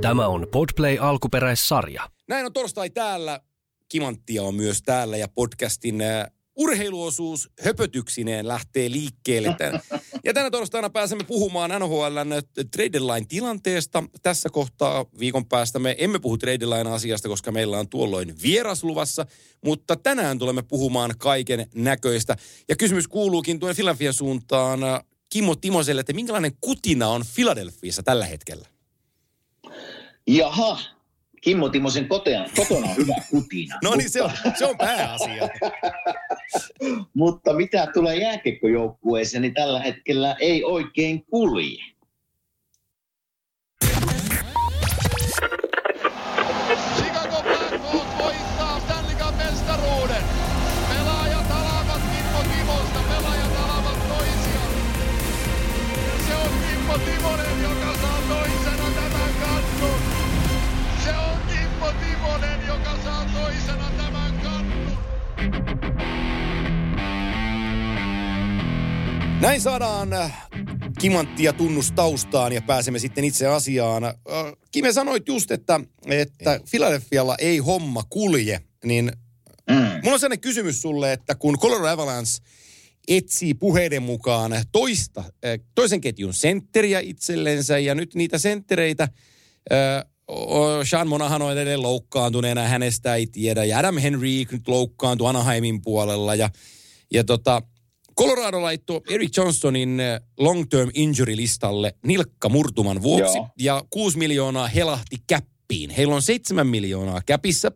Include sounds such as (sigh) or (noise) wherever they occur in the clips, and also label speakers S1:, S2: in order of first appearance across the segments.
S1: Tämä on Podplay alkuperäissarja.
S2: Näin on torstai täällä. Kimanttia on myös täällä ja podcastin äh, urheiluosuus höpötyksineen lähtee liikkeelle. Tän. (laughs) Ja tänä torstaina pääsemme puhumaan NHLn trade line tilanteesta. Tässä kohtaa viikon päästä me emme puhu trade line asiasta, koska meillä on tuolloin vierasluvassa, mutta tänään tulemme puhumaan kaiken näköistä. Ja kysymys kuuluukin tuon Philadelphia suuntaan äh, Kimmo Timoselle, että minkälainen kutina on Philadelphiassa tällä hetkellä?
S3: Jaha, Kimmo Timosen kotona, kotona on hyvä kutina.
S2: no niin, se on, se on pääasia. (laughs)
S3: mutta mitä tulee jääkiekkojoukkueeseen, niin tällä hetkellä ei oikein kulje.
S2: Näin saadaan äh, kimanttia tunnustaustaan ja pääsemme sitten itse asiaan. Äh, Kime sanoit just, että, että Philadelphialla ei homma kulje, niin
S3: Mm.
S2: mulla on sellainen kysymys sulle, että kun Colorado Avalanche etsii puheiden mukaan toista, äh, toisen ketjun sentteriä itsellensä ja nyt niitä senttereitä Sean Monahan on edelleen loukkaantuneena, hänestä ei tiedä. Ja Adam Henry nyt loukkaantui Anaheimin puolella. Ja, ja tota, Colorado laittoi Eric Johnsonin eh, long-term injury-listalle nilkkamurtuman vuoksi.
S3: Joo.
S2: Ja 6 miljoonaa helahti käppiin. Heillä on 7 miljoonaa käpissä.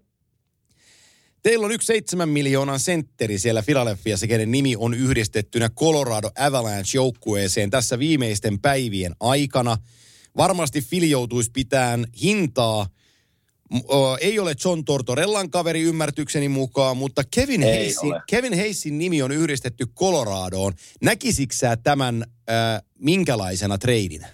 S2: Teillä on yksi 7 miljoonan sentteri siellä Philadelphiassa, kenen nimi on yhdistettynä Colorado Avalanche-joukkueeseen tässä viimeisten päivien aikana. Varmasti Philly joutuisi pitämään hintaa. Ei ole John Tortorellan kaveri ymmärtykseni mukaan, mutta Kevin,
S3: Ei ole.
S2: Kevin Hayesin nimi on yhdistetty Coloradoon. Näkisikö tämän äh, minkälaisena treidinä?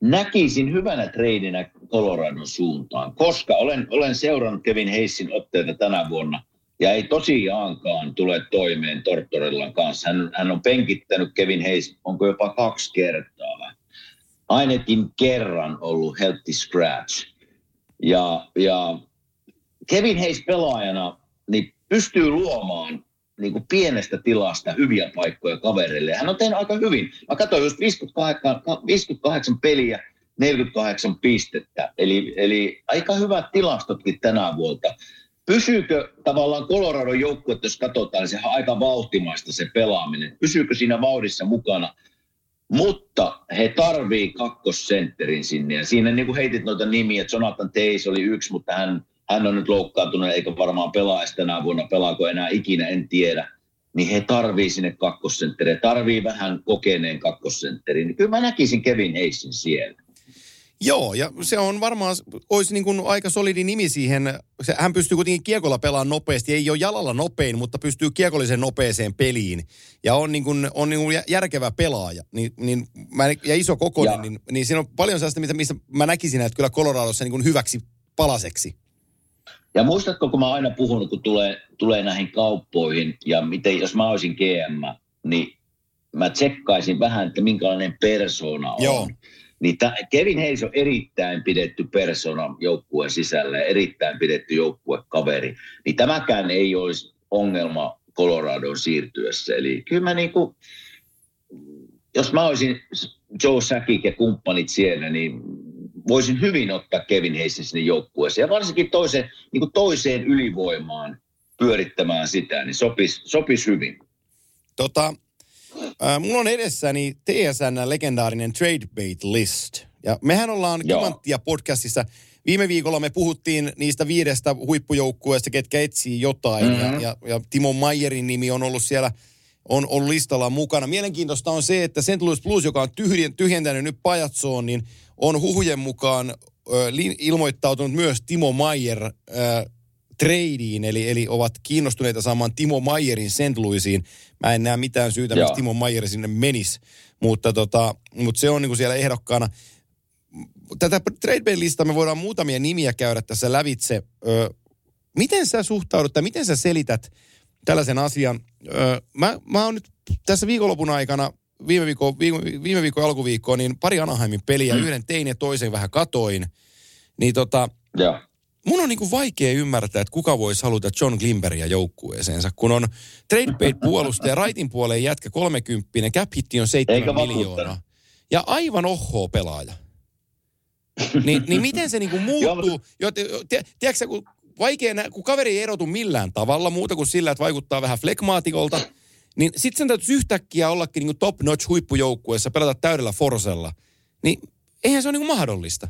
S3: Näkisin hyvänä treidinä Coloradon suuntaan, koska olen, olen seurannut Kevin Heissin otteita tänä vuonna ja ei tosiaankaan tule toimeen Tortorellan kanssa. Hän, hän on penkittänyt Kevin Hayes, onko jopa kaksi kertaa. Ainakin kerran ollut healthy scratch. Ja, ja Kevin Hayes pelaajana niin pystyy luomaan niin kuin pienestä tilasta hyviä paikkoja kavereille. Hän on tehnyt aika hyvin. Mä katsoin just 58, 58 peliä, 48 pistettä. Eli, eli aika hyvät tilastotkin tänä vuolta. Pysyykö tavallaan Colorado joukkue, jos katsotaan, niin sehän on aika vauhtimaista se pelaaminen. Pysyykö siinä vauhdissa mukana? Mutta he tarvii kakkosentterin sinne. Ja siinä niin kuin heitit noita nimiä, että Jonathan Teis oli yksi, mutta hän, hän on nyt loukkaantunut eikä varmaan pelaa tänä vuonna. Pelaako enää ikinä, en tiedä. Niin he tarvii sinne kakkosentteriä. Tarvii vähän kokeneen kakkosentterin. Niin kyllä mä näkisin Kevin Hayesin siellä.
S2: Joo, ja se on varmaan, olisi niin kuin aika solidi nimi siihen. Se, hän pystyy kuitenkin kiekolla pelaamaan nopeasti. Ei ole jalalla nopein, mutta pystyy kiekollisen nopeeseen peliin. Ja on, niin kuin, on niin kuin jä- järkevä pelaaja. Niin, niin, mä, ja iso kokoinen,
S3: Ja-
S2: niin, niin siinä on paljon sellaista, mitä, missä mä näkisin, että kyllä Coloradossa niin kuin hyväksi palaseksi.
S3: Ja muistatko, kun mä oon aina puhunut, kun tulee, tulee näihin kauppoihin, ja miten, jos mä olisin GM, niin mä tsekkaisin vähän, että minkälainen persona on.
S2: Joo.
S3: Niin tä, Kevin Hayes on erittäin pidetty persona joukkueen sisällä ja erittäin pidetty joukkuekaveri. Niin tämäkään ei olisi ongelma Coloradoon siirtyessä. Eli kyllä mä niinku, jos mä olisin Joe Sakic ja kumppanit siellä, niin voisin hyvin ottaa Kevin Hayesin sinne joukkueeseen. Ja varsinkin toiseen, niin kuin toiseen ylivoimaan pyörittämään sitä, niin sopisi sopis hyvin.
S2: Tota, äh, mulla on edessäni TSN legendaarinen Trade Bait List. Ja mehän ollaan. Kimanttia podcastissa. Viime viikolla me puhuttiin niistä viidestä huippujoukkueesta, ketkä etsii jotain. Mm-hmm. Ja, ja, ja Timo Mayerin nimi on ollut siellä on ollut listalla mukana. Mielenkiintoista on se, että St. Louis Blues, joka on tyhjen, tyhjentänyt nyt Pajatsoon, niin on huhujen mukaan ö, ilmoittautunut myös Timo Mayer ö, tradeen, eli, eli ovat kiinnostuneita saamaan Timo Mayerin St. Louisiin. Mä en näe mitään syytä, miksi. Timo Mayer sinne menisi, mutta, tota, mutta se on niin kuin siellä ehdokkaana. Tätä trade listaa me voidaan muutamia nimiä käydä tässä lävitse. Ö, miten sä suhtaudut tai miten sä selität tällaisen asian? Ö, mä, mä oon nyt tässä viikonlopun aikana viime viikon, viime, viime viikon alkuviikkoon, niin pari Anaheimin peliä,
S3: Mm.
S2: yhden tein ja toisen vähän katoin. Niin tota. Mun on niinku vaikea ymmärtää, että kuka voisi haluta John Glimberia joukkueeseensa, kun on trade paid puolustaja, raitin puoleen jätkä 30, cap hitti on 7
S3: Eikä
S2: miljoonaa. Ja aivan ohoo pelaaja. Ni, niin miten se niinku muuttuu? Jo, te, te, tiedätkö kun vaikea nä- kun kaveri ei erotu millään tavalla muuta kuin sillä, että vaikuttaa vähän flekmaatikolta, niin sitten sen täytyisi yhtäkkiä ollakin niinku top-notch huippujoukkueessa, pelata täydellä forsella. Niin eihän se ole niinku mahdollista.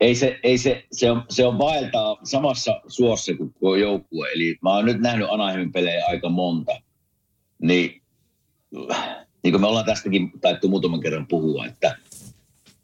S3: Ei se, ei se, se on, se on vaeltaa samassa suossa kuin tuo joukkue. Eli mä oon nyt nähnyt Anaheimin pelejä aika monta. Niin, niin kuin me ollaan tästäkin taittu muutaman kerran puhua, että,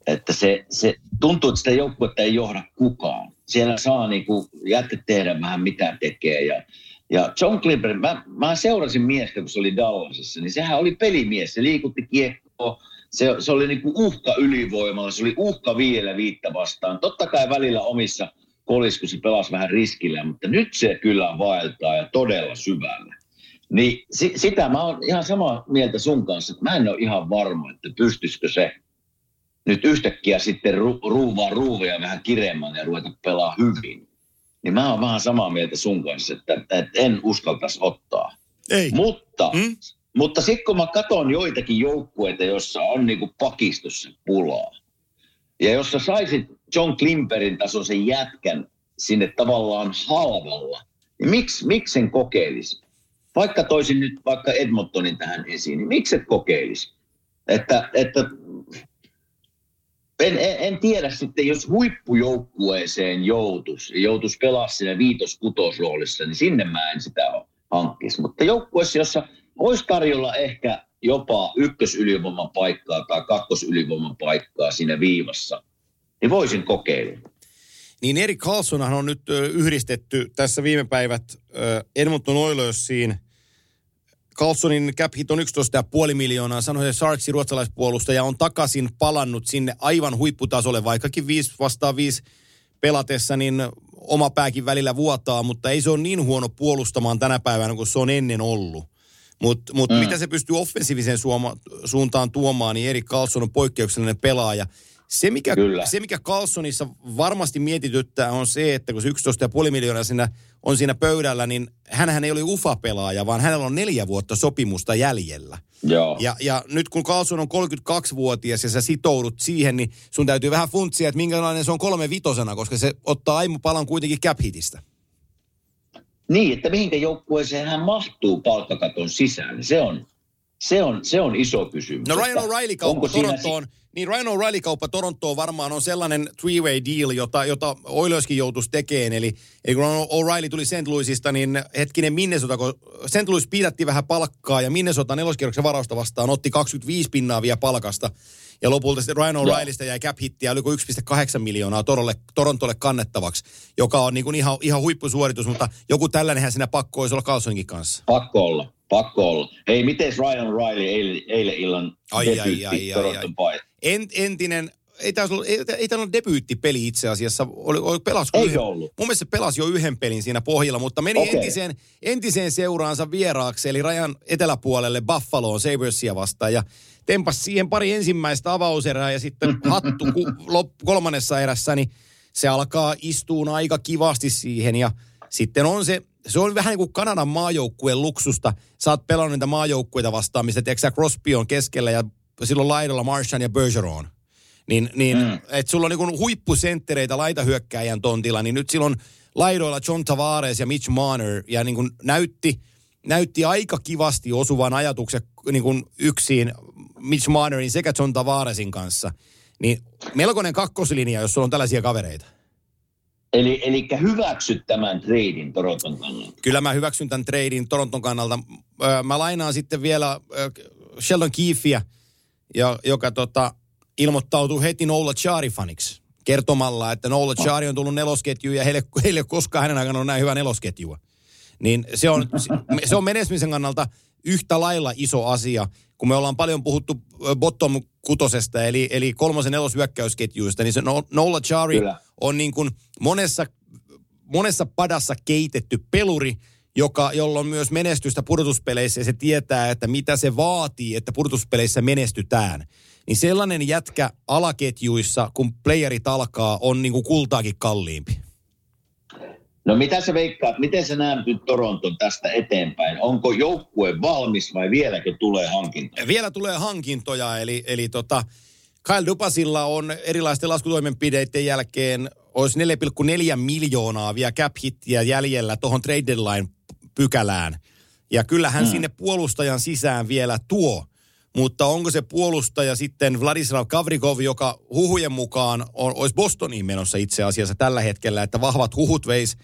S3: että se, se tuntuu, että sitä joukkuetta ei johda kukaan. Siellä saa niin kuin jätkät tehdä vähän mitä tekee ja ja John Klimper, mä, mä seurasin miestä, kun se oli Dallasissa, niin sehän oli pelimies. Se liikutti kiekkoa, se, se oli niinku uhka ylivoimalla, se oli uhka vielä viittä vastaan. Totta kai välillä omissa koliskussa pelasi vähän riskillä, mutta nyt se kyllä vaeltaa ja todella syvällä. Niin si, sitä mä oon ihan samaa mieltä sun kanssa, että mä en ole ihan varma, että pystyisikö se nyt yhtäkkiä sitten ru, ruuvaa ruuvia vähän kireemmän ja ruveta pelaa hyvin. Niin mä oon vähän samaa mieltä sun kanssa, että, että en uskaltaisi ottaa.
S2: Ei.
S3: Mutta,
S2: Mm?
S3: Mutta sitten kun mä katson joitakin joukkueita, jossa on niinku pakistossa pulaa, ja jos sä saisit John Klimperin tasoisen jätkän sinne tavallaan halvalla, niin miksi, miksi sen kokeilisi? Vaikka toisin nyt vaikka Edmontonin tähän esiin, niin miksi et kokeilisi? Että, että en, en, en tiedä sitten, jos huippujoukkueeseen joutus, ja joutus pelaa siinä viitos-kutosroolissa, niin sinne mä en sitä hankkisi. Mutta joukkueessa, jossa olisi tarjolla ehkä jopa ykkösylivoiman paikkaa tai kakkosylivoiman paikkaa siinä viivassa, niin voisin kokeilla.
S2: Niin Erik Carlsonhan on nyt yhdistetty tässä viime päivät Edmonton Oilersiin. Carlsonin cap hit on 11,5 miljoonaa, sanoi Sarksi ruotsalaispuolustaja, on takaisin palannut sinne aivan huipputasolle, vaikkakin 5 vastaan 5 pelatessa, niin oma pääkin välillä vuotaa, mutta ei se ole niin huono puolustamaan tänä päivänä kuin se on ennen ollut. Mutta mut
S3: Mm.
S2: mitä se pystyy offensiiviseen suoma, suuntaan tuomaan, niin Erik Carlson on poikkeuksellinen pelaaja. Se mikä,
S3: Kyllä.
S2: se, mikä Carlsonissa varmasti mietityttää, on se, että kun se 11,5 miljoonaa siinä, on siinä pöydällä, niin hänhän ei ole UFA-pelaaja, vaan hänellä on neljä vuotta sopimusta jäljellä.
S3: Joo.
S2: Ja, ja nyt kun Carlson on 32-vuotias ja sä sitoudut siihen, niin sun täytyy vähän funtsia, että minkälainen se on kolme vitosena, koska se ottaa aimo palan kuitenkin cap hitistä.
S3: Niin, että mihinkä joukkueeseen hän mahtuu palkkakaton sisään, se on, se on, se on iso kysymys.
S2: No Ryan O'Reilly-kauppa
S3: siinä
S2: Torontoon, niin Ryan O'Reilly-kauppa Torontoon varmaan on sellainen three-way deal, jota, jota Oilerskin joutuisi tekemään. Eli, eli kun O'Reilly tuli St. Louisista, niin hetkinen Minnesota, kun St. Louis pidätti vähän palkkaa ja Minnesota neloskierroksen varausta vastaan otti 25 pinnaa vielä palkasta. Ja lopulta sitten Ryan O'Reillystä jäi cap hittiä, oliko 1,8 miljoonaa Torolle, Torontolle kannettavaksi, joka on niin kuin ihan, ihan huippusuoritus, mutta joku tällainenhän siinä pakko olisi olla Carlsoninkin kanssa.
S3: Pakko olla, pakko olla. Hei, miten Ryan O'Reilly eilen, eilen illan
S2: Ai, ai, ai, ai, ai. Ent, entinen, ei tämä ollut, ei, ei tämä ollut debyyttipeli itse asiassa. Oli, oli, pelasiko
S3: Eikö
S2: yhden,
S3: ollut?
S2: Mun mielestä se pelasi jo yhden pelin siinä pohjalla, mutta meni
S3: Okei.
S2: entiseen, entiseen seuraansa vieraaksi, eli rajan eteläpuolelle Buffaloon Sabersia vastaan. Ja tempas siihen pari ensimmäistä avauserää ja sitten (laughs) hattu ku, lop, kolmannessa erässä, niin se alkaa istuun aika kivasti siihen ja sitten on se, se on vähän niin kuin Kanadan maajoukkueen luksusta. Sä oot pelannut niitä maajoukkueita vastaan, mistä tiedätkö, sä, Crosby on keskellä ja silloin laidalla Marchand ja Bergeron. Niin, niin mm. Että sulla on niin huippusenttereitä laitahyökkäjän tontilla, niin nyt silloin laidoilla John Tavares ja Mitch Marner ja niin kuin näytti, näytti aika kivasti osuvan ajatuksen niin kuin yksin Mitch Marnerin sekä John Tavaresin kanssa. Niin melkoinen kakkoslinja, jos sulla on tällaisia kavereita.
S3: Eli, eli hyväksyt tämän treidin Toronton kannalta.
S2: Kyllä mä hyväksyn tämän treidin Toronton kannalta. Mä lainaan sitten vielä Sheldon Keefeä, jo- joka tota, ilmoittautuu heti Nola Chari-faniksi kertomalla, että Nola Chari on tullut nelosketjuun ja heille, heille ei koskaan hänen aikana ollut näin hyvä nelosketjua. Niin se on, se on menestymisen kannalta yhtä lailla iso asia, kun me ollaan paljon puhuttu bottom kutosesta, eli, eli kolmosen neloshyökkäysketjuista, niin se No- Nola Chari
S3: Kyllä.
S2: on niin kuin monessa, monessa padassa keitetty peluri, joka, jolla on myös menestystä pudotuspeleissä ja se tietää, että mitä se vaatii, että pudotuspeleissä menestytään. Niin sellainen jätkä alaketjuissa, kun playerit alkaa, on niin kuin kultaakin kalliimpi.
S3: No mitä sä veikkaat, miten sä näet nyt Toronton tästä eteenpäin? Onko joukkue valmis vai vieläkö tulee hankintoja?
S2: Vielä tulee hankintoja, eli, eli tota, Kyle Dupasilla on erilaisten laskutoimenpideiden jälkeen olisi 4,4 miljoonaa vielä cap hittiä jäljellä tuohon trade deadline pykälään. Ja kyllähän hmm. sinne puolustajan sisään vielä tuo. Mutta onko se puolustaja sitten Vladislav Kavrikov, joka huhujen mukaan on, olisi Bostoniin menossa itse asiassa tällä hetkellä, että vahvat huhut veis,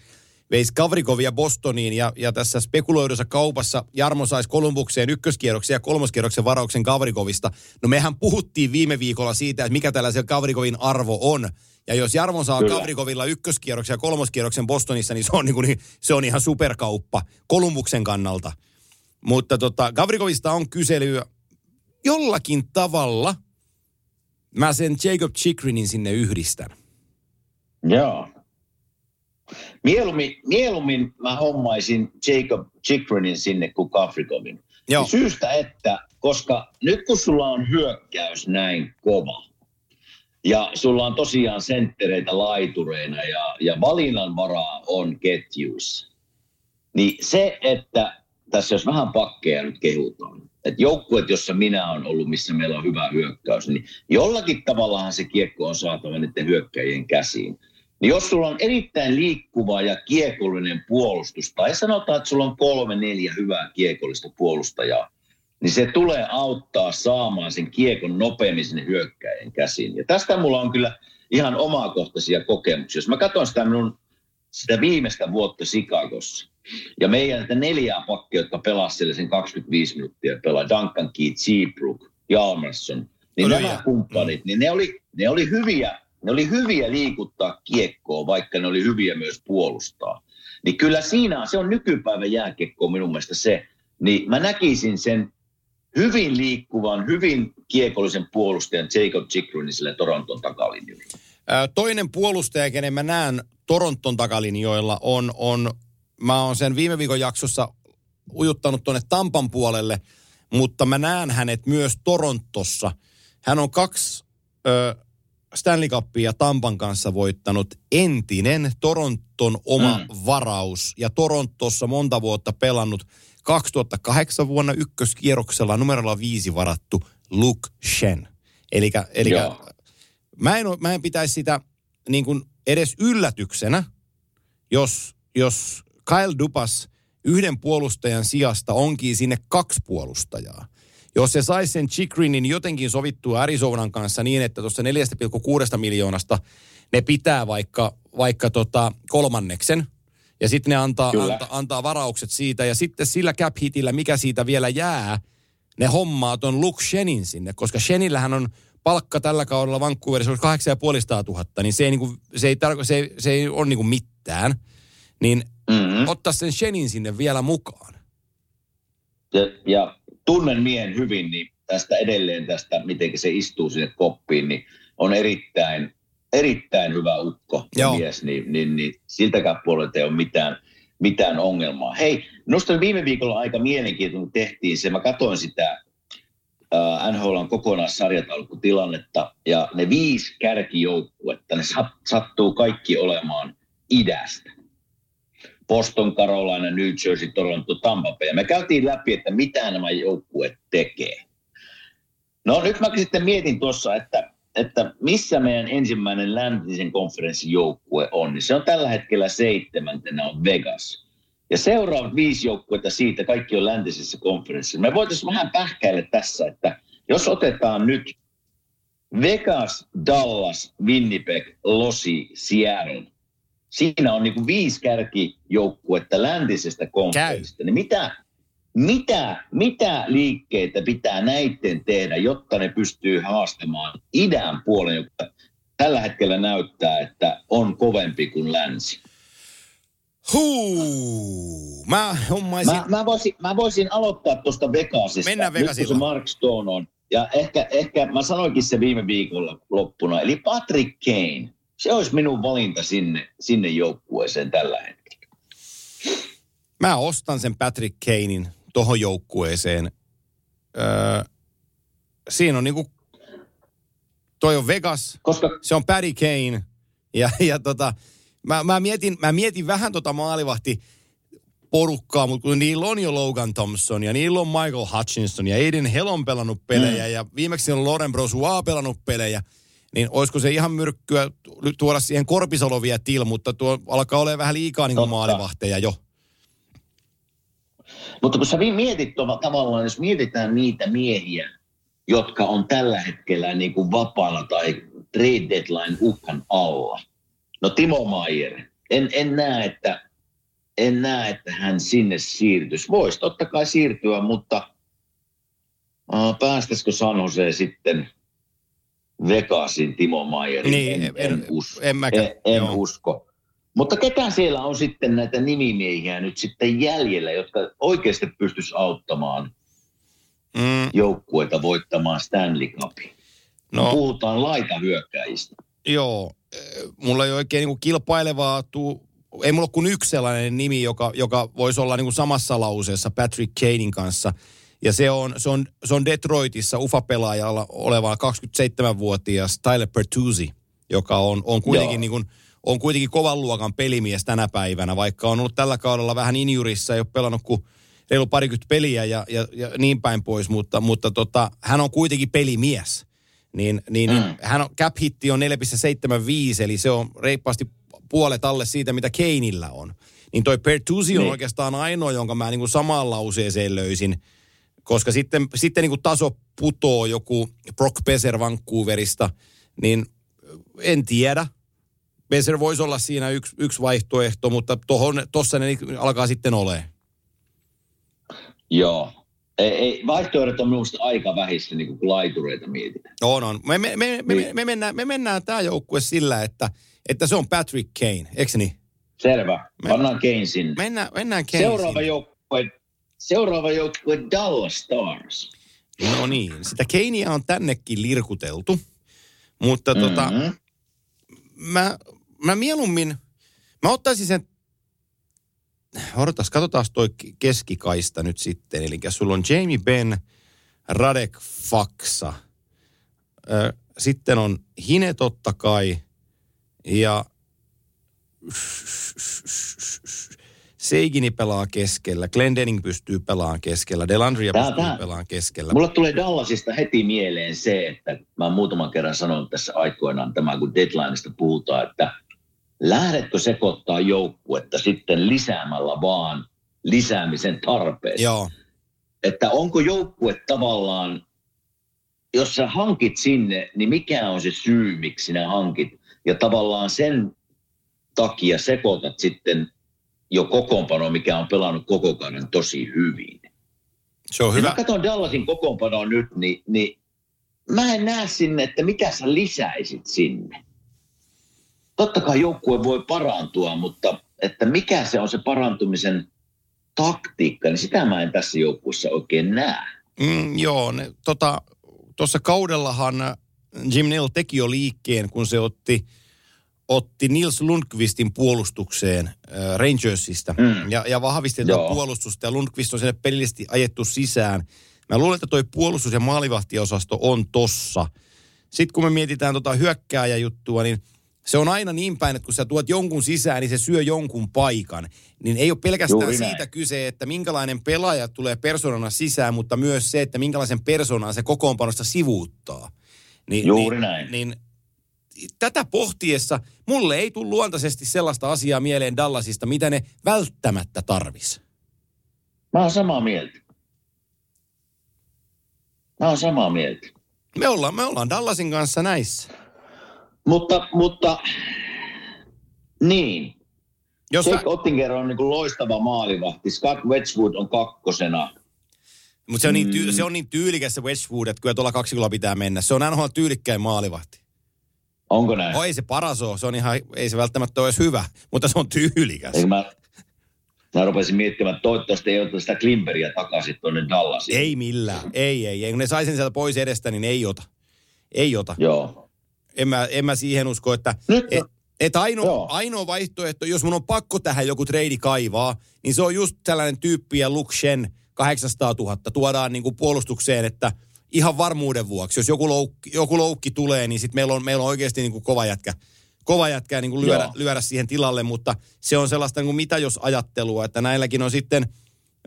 S2: veis Kavrikovia Bostoniin ja, ja tässä spekuloidussa kaupassa Jarmo saisi Kolumbukseen ykköskierroksen ja kolmoskierroksen varauksen Kavrikovista. No mehän puhuttiin viime viikolla siitä, että mikä tällaisen Kavrikovin arvo on. Ja jos Jarmo saa Kyllä. Kavrikovilla ykköskierroksen ja kolmoskierroksen Bostonissa, niin se on, niin kuin, se on ihan superkauppa Kolumbuksen kannalta. Mutta tota, Gavrikovista on kyselyä jollakin tavalla. Mä sen Jacob Chikrinin sinne yhdistän.
S3: Joo. Mieluummin, mieluummin mä hommaisin Jacob Chikrinin sinne kuin Kavrikovin. Joo. Syystä, että koska nyt kun sulla on hyökkäys näin kova, ja sulla on tosiaan senttereitä laitureina ja, ja valinnanvaraa on ketjuissa. Niin se, että tässä jos vähän pakkeja nyt kehutaan, että joukkueet, jossa minä olen ollut, missä meillä on hyvä hyökkäys, niin jollakin tavallahan se kiekko on saatava niiden hyökkäjien käsiin. Niin jos sulla on erittäin liikkuva ja kiekollinen puolustus, tai sanotaan, että sulla on kolme, neljä hyvää kiekollista puolustajaa, niin se tulee auttaa saamaan sen kiekon nopeammin sinne hyökkäjien käsiin. Ja tästä mulla on kyllä ihan omakohtaisia kokemuksia. Jos mä katson sitä minun sitä viimeistä vuotta Chicagossa, ja meidän näitä neljää pakkia, jotka pelasivat siellä sen 25 minuuttia, pelaa Duncan Keith, Seabrook, Jalmarsson, niin oli nämä kumppanit, niin ne oli, ne oli hyviä ne oli hyviä liikuttaa kiekkoa, vaikka ne oli hyviä myös puolustaa. Niin kyllä siinä, se on nykypäivän jääkiekko minun mielestä se, niin mä näkisin sen hyvin liikkuvan, hyvin kiekollisen puolustajan Jacob Chikrunin sille Toronton takalinjoilla.
S2: Toinen puolustaja, kenen mä näen Toronton takalinjoilla, on, on mä oon sen viime viikon jaksossa ujuttanut tuonne Tampan puolelle, mutta mä näen hänet myös Torontossa. Hän on kaksi ö, Stanley Cupia Tampan kanssa voittanut entinen Toronton oma mm. varaus ja Torontossa monta vuotta pelannut 2008 vuonna ykköskierroksella numerolla viisi varattu Luke Shen. Eli mä en, mä en pitäisi sitä niin kuin edes yllätyksenä, jos, jos Kyle Dupas yhden puolustajan sijasta onkin sinne kaksi puolustajaa. Jos se saisi sen Chikrinin jotenkin sovittua Arizonan kanssa niin, että tuossa 4,6 miljoonasta ne pitää vaikka, vaikka tota kolmanneksen, ja sitten ne antaa, anta, antaa varaukset siitä, ja sitten sillä cap hitillä, mikä siitä vielä jää, ne hommaa ton Luke Shenin sinne, koska Shenillähän on palkka tällä kaudella Vancouverissa 8500 000, niin se ei, niinku, se ei, tarko, se ei, se ei ole niinku mitään. Niin mm-hmm. ottaa sen Shenin sinne vielä mukaan.
S3: Ja, ja tunnen miehen hyvin, niin tästä edelleen tästä, miten se istuu sinne koppiin, niin on erittäin, erittäin hyvä ukko Joo. mies, niin, niin, niin siltäkään puolelta ei ole mitään, mitään ongelmaa. Hei, minusta viime viikolla aika mielenkiintoinen, tehtiin se. Mä katsoin sitä uh, NHLn kokonaissarjataulukotilannetta ja ne viisi kärkijoukkuetta, ne sat, sattuu kaikki olemaan idästä. Boston, Carolina, New Jersey, Toronto, Tampa Bay. Me käytiin läpi, että mitä nämä joukkueet tekee. No nyt mä sitten mietin tuossa, että, että missä meidän ensimmäinen läntisen konferenssin joukkue on. Niin se on tällä hetkellä seitsemäntenä on Vegas. Ja seuraavat viisi joukkuetta siitä, kaikki on läntisessä konferenssissa. Me voitaisiin vähän pähkäillä tässä, että jos otetaan nyt Vegas, Dallas, Winnipeg, Losi, Seattle – siinä on niin kuin viisi kärkijoukkuetta läntisestä konferenssista. Niin mitä, mitä, mitä liikkeitä pitää näiden tehdä, jotta ne pystyy haastamaan idän puolen, joka tällä hetkellä näyttää, että on kovempi kuin länsi?
S2: Huu, mä hommaisin...
S3: Mä, mä, voisin, mä voisin aloittaa tuosta Vegasista.
S2: Mennään Vegasilla. Nyt
S3: kun se Mark Stone on. Ja ehkä, ehkä mä sanoinkin se viime viikolla loppuna. Eli Patrick Kane – se olisi minun valinta sinne, sinne joukkueeseen tällä hetkellä.
S2: Mä ostan sen Patrick Kanein tohon joukkueeseen. Öö, siinä on niinku, toi on Vegas,
S3: Koska
S2: se on Patty Kane. Ja, ja tota, mä, mä, mietin, mä mietin vähän tota maalivahti porukkaa, mutta kun niillä on jo Logan Thompson ja niillä on Michael Hutchinson ja Aiden Hell on pelannut pelejä mm. ja viimeksi on Loren Brosua pelannut pelejä, niin olisiko se ihan myrkkyä tuoda siihen Korpisalo vielä til, mutta tuo alkaa olla vähän liikaa niin kuin maalivahteja jo.
S3: Mutta kun sä mietit tuolla tavallaan, jos mietitään niitä miehiä, jotka on tällä hetkellä niin kuin vapaana tai trade deadline uhkan alla. No Timo Maier. En, en näe, että en näe, että hän sinne siirtyisi. Voisi totta kai siirtyä, mutta uh, päästäisikö San Jose sitten Vegasin Timo Maierin?
S2: Niin,
S3: en,
S2: en-
S3: en, usko.
S2: en mäkään,
S3: En, en
S2: joo.
S3: usko. Mutta ketä siellä on sitten näitä nimimiehiä nyt sitten jäljellä, jotka oikeasti pystyisi auttamaan
S2: Mm,
S3: joukkueita voittamaan Stanley Cupin? No. Puhutaan laitahyökkäjistä.
S2: joo. Mulla ei oikein niin kilpailevaa tuu, ei mulla ole kuin yksi sellainen nimi, joka, joka voisi olla niin kuin samassa lauseessa Patrick Kanein kanssa. Ja se on, se on, se on Detroitissa UFA-pelaajalla oleva 27-vuotias Tyler Pertuzzi, joka on, on kuitenkin
S3: Joo.
S2: niin kuin, on kuitenkin kovan luokan pelimies tänä päivänä, vaikka on ollut tällä kaudella vähän injurissa, ei ole pelannut kuin reilu parikymmentä peliä ja, ja, ja niin päin pois, mutta, mutta tota, hän on kuitenkin pelimies. Niin, niin mm. hän on, cap hitti on 4,75, eli se on reippaasti puolet alle siitä, mitä Keinillä on. Niin toi Pertuzzi on
S3: Niin.
S2: oikeastaan ainoa, jonka mä niin kuin samaan lauseeseen löysin, koska sitten, sitten niin kuin taso putoo joku Brock Besser Vancouverista, niin en tiedä. Besser voisi olla siinä yksi, yksi vaihtoehto, mutta tohon, tossa ne niin alkaa sitten olemaan.
S3: Joo. Ei, ei, vaihtoehdot on minusta aika vähissä, niin kuin laitureita mietitään.
S2: On, on. Me, me, me, me,
S3: Niin.
S2: me, mennään, me mennään tämä joukkue sillä, että, että se on Patrick Kane, eikö niin?
S3: Selvä.
S2: Me-
S3: Pannaan Kane sinne.
S2: Mennään, mennään Kane
S3: Seuraava joukkue, seuraava joukkue Dallas Stars.
S2: No niin, sitä Keinea on tännekin lirkuteltu, mutta mm-hmm. tota, mä, mä mieluummin, mä ottaisin sen, odotas, katsotaan toi keskikaista nyt sitten. Eli sulla on Jamie Benn, Radek Faksa, Ö, sitten on Hine totta kai, ja Seigini pelaa keskellä, Glendening pystyy pelaamaan keskellä, Delandria
S3: Tää-
S2: pystyy
S3: tää-
S2: pelaamaan keskellä.
S3: Mulle tulee Dallasista heti mieleen se, että mä muutaman kerran sanonut tässä aikoinaan tämä, kun deadlineista puhutaan, että lähdetkö sekoittaa joukkuetta sitten lisäämällä vaan lisäämisen tarpeesta.
S2: Joo,
S3: Että onko joukkue tavallaan, jos sä hankit sinne, niin mikä on se syy, miksi sinä hankit? Ja tavallaan sen takia sekoitat sitten jo kokoonpano, mikä on pelannut koko kauden tosi hyvin.
S2: se on
S3: Hyvä.
S2: hyvä.
S3: Mä katson Dallasin kokoonpanoa nyt, niin, niin mä en näe sinne, että mitä sä lisäisit sinne. Totta kai joukkue voi parantua, mutta että mikä se on se parantumisen taktiikka, niin sitä mä en tässä joukkueessa oikein näe.
S2: Mm, joo, ne, tota, tuossa kaudellahan Jim Neal teki jo liikkeen, kun se otti, otti Nils Lundqvistin puolustukseen äh, Rangersista
S3: Mm.
S2: ja, ja vahvisti tätä puolustusta ja Lundqvist on sinne pelillisesti ajettu sisään. Mä luulen, että toi puolustus- ja maalivahtiosasto on tossa. Sitten kun me mietitään tota hyökkääjäjuttua, niin se on aina niin päin, että kun sä tuot jonkun sisään, niin se syö jonkun paikan. Niin ei ole pelkästään
S3: Juuri näin.
S2: siitä kyse, että minkälainen pelaaja tulee persoonana sisään, mutta myös se, että minkälaisen persoonan se kokoonpanosta sivuuttaa. Niin,
S3: Juuri
S2: niin,
S3: näin.
S2: Niin tätä pohtiessa mulle ei tule luontaisesti sellaista asiaa mieleen Dallasista, mitä ne välttämättä tarvis.
S3: Mä oon samaa mieltä. Mä oon samaa mieltä.
S2: Me ollaan, me ollaan Dallasin kanssa näissä.
S3: Mutta, mutta niin.
S2: Jos
S3: Jake
S2: sä,
S3: Ottinger on niin kuin loistava maalivahti. Scott Wedgwood on kakkosena.
S2: mutta se on, niin
S3: Mm.
S2: tyy, se on niin tyylikäs se Wedgwood, että kyllä tuolla kaksikolla pitää mennä. Se on NHL tyylikkäin maalivahti.
S3: Onko näin?
S2: No ei se paras ole, se on ihan, ei se välttämättä ole edes hyvä, mutta se on tyylikäs.
S3: Eikö mä, mä rupesin miettimään, että toivottavasti ei ota sitä Klimperiä takaisin tuonne Dallasiin.
S2: Ei millään, ei, ei, ei. Kun ne sai sen sieltä pois edestä, niin ei ota. Ei ota.
S3: Joo.
S2: En mä, en mä siihen usko, että
S3: Nyt,
S2: et, Että ainoa,
S3: Joo.
S2: ainoa vaihtoehto, jos mun on pakko tähän joku treidi kaivaa, niin se on just tällainen tyyppi ja Luke Shen 800 000 tuodaan niin kuin puolustukseen, että ihan varmuuden vuoksi, jos joku loukki, joku loukki tulee, niin sitten meillä on, meillä on oikeasti niin kuin kova jätkä, kova jätkä niin kuin lyödä,
S3: Joo.
S2: lyödä siihen tilalle, mutta se on sellaista niin kuin mitä jos ajattelua, että näilläkin on sitten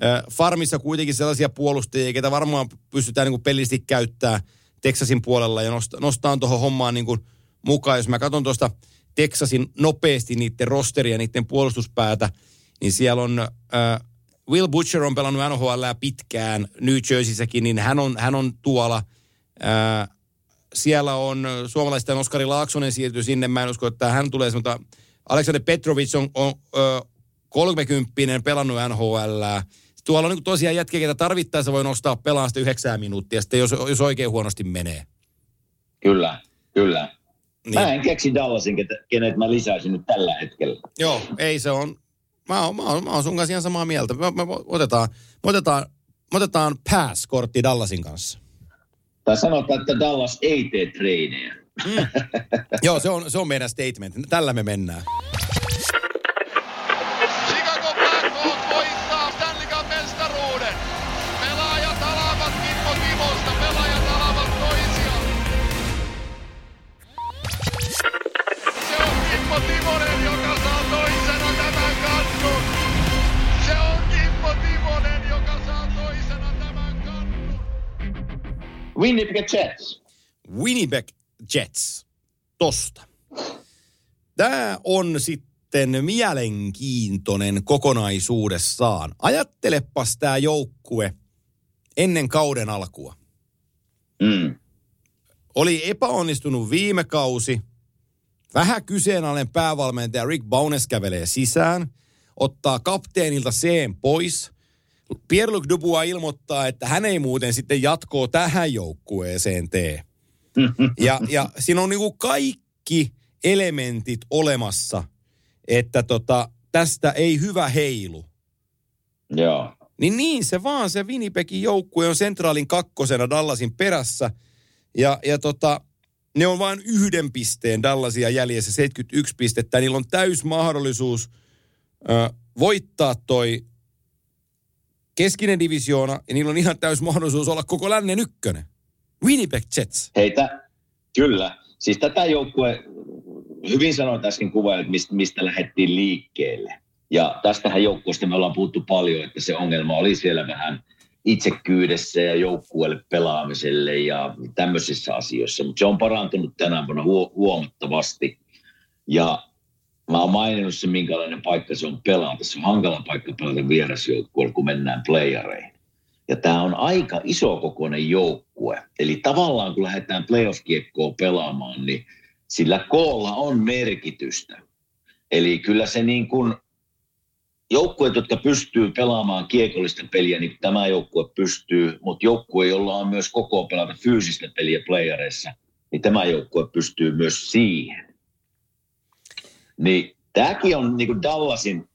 S2: äh, farmissa kuitenkin sellaisia puolustajia, ketä varmaan pystytään niin kuin pellisesti käyttää Texasin puolella ja nostaa, nostaa tuohon hommaan niin kuin mukaan. Jos mä katson tuosta Texasin nopeasti niiden rosteria, niiden puolustuspäätä, niin siellä on äh, Will Butcher on pelannut NHL pitkään New Jerseysäkin, niin hän on, hän on tuolla. Siellä on suomalaisten Oskari Laaksonen siirtyi sinne. Mä en usko, että hän tulee, mutta Aleksander Petrovic on, on ö, 30 pelannut NHL. Tuolla on niin tosiaan jätkiä, ketä tarvittaessa voi nostaa pelaa sitä yhdeksää minuuttia, sitten jos, jos oikein huonosti menee.
S3: Kyllä, kyllä.
S2: Niin.
S3: Mä en keksi Dallasin, kenet mä lisäisin nyt tällä hetkellä.
S2: Joo, ei se on. Mä oon, mä oon, mä oon sun kanssa ihan samaa mieltä. Me, me otetaan, me otetaan, me otetaan pass-kortti Dallasin kanssa.
S3: Tai sanotaan, että Dallas ei tee treidejä.
S2: Joo, se on, se on meidän statement. Tällä me mennään.
S3: Winnipeg Jets.
S2: Winnipeg Jets. Tosta. Tämä on sitten mielenkiintoinen kokonaisuudessaan. Ajattelepas tämä joukkue ennen kauden alkua.
S3: Mm.
S2: Oli epäonnistunut viime kausi. Vähän kyseenalainen päävalmentaja Rick Bowness kävelee sisään. Ottaa kapteenilta C pois. Pierre-Luc Dubois ilmoittaa, että hän ei muuten sitten jatkoa tähän joukkueeseen tee. (laughs) Ja, ja siinä on niinku kaikki elementit olemassa, että tota, tästä ei hyvä heilu.
S3: Joo.
S2: Niin niin se vaan, se Winnipegin joukkue on sentraalin kakkosena Dallasin perässä. Ja, ja tota, ne on vain yhden pisteen Dallasia jäljessä, 71 pistettä. Niillä on täys mahdollisuus ö, voittaa toi keskinen divisioona, ja niillä on ihan täys mahdollisuus olla koko lännen ykkönen. Winnipeg Jets.
S3: Heitä, kyllä. Siis tätä joukkue, hyvin sanoit äsken kuvailit, mistä, mistä lähdettiin liikkeelle. Ja tästähän joukkueesta me ollaan puhuttu paljon, että se ongelma oli siellä vähän itsekkyydessä ja joukkueelle pelaamiselle ja tämmöisissä asioissa. Mutta se on parantunut tänä vuonna huo- huomattavasti. Ja mä oon maininnut sen, minkälainen paikka se on pelata. Se on hankala paikka pelata vierasjoukkueella, kun mennään playereihin. Ja tämä on aika iso kokoinen joukkue. Eli tavallaan kun lähdetään playoff-kiekkoa pelaamaan, niin sillä koolla on merkitystä. Eli kyllä se niin kuin joukkueet, jotka pystyy pelaamaan kiekollista peliä, niin tämä joukkue pystyy, mutta joukkue, jolla on myös koko pelata fyysistä peliä playereissa, niin tämä joukkue pystyy myös siihen. Niin tämäkin on niin kuin Dallasin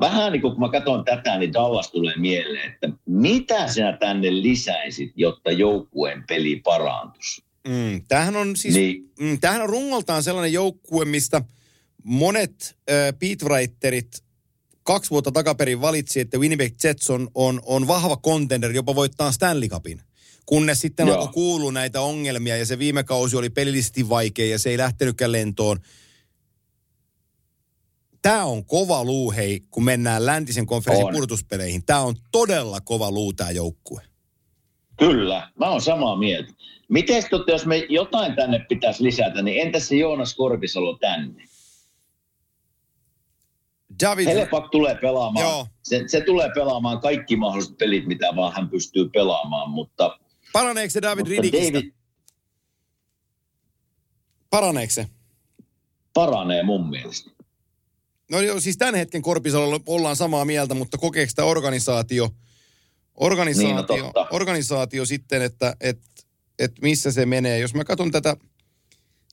S3: vähän niin kuin kun mä katson tätä, niin Dallas tulee mieleen, että mitä sinä tänne lisäisit, jotta joukkueen peli parantuisi?
S2: Mm, tämähän on siis,
S3: Niin.
S2: mm, tämähän on rungoltaan sellainen joukkue, mistä monet äh, beatwriterit kaksi vuotta takaperin valitsi, että Winnipeg Jets on, on, on vahva contender, jopa voittaa Stanley Cupin. Kunnes sitten
S3: Joo.
S2: alkoi kuulua näitä ongelmia ja se viime kausi oli pelillisesti vaikea ja se ei lähtenytkään lentoon. Tämä on kova luu, hei, kun mennään läntisen konferenssin
S3: On.
S2: purtuspeleihin. Tämä on todella kova luu tämä joukkue.
S3: Kyllä, mä oon samaa mieltä. Miten totta, jos me jotain tänne pitäisi lisätä, niin entäs se Joonas Korpisalo tänne?
S2: David,
S3: Helepak tulee pelaamaan.
S2: Joo.
S3: Se, se tulee pelaamaan kaikki mahdolliset pelit, mitä vaan hän pystyy pelaamaan, mutta,
S2: paraneeko se David Ridikistä?
S3: David
S2: Paraneeko se?
S3: paranee mun mielestä.
S2: No joo, siis tämän hetken Korpisalolla ollaan samaa mieltä, mutta kokeeko tämä organisaatio, organisaatio,
S3: Niin, no totta.
S2: organisaatio sitten, että et, et missä se menee? Jos mä katson tätä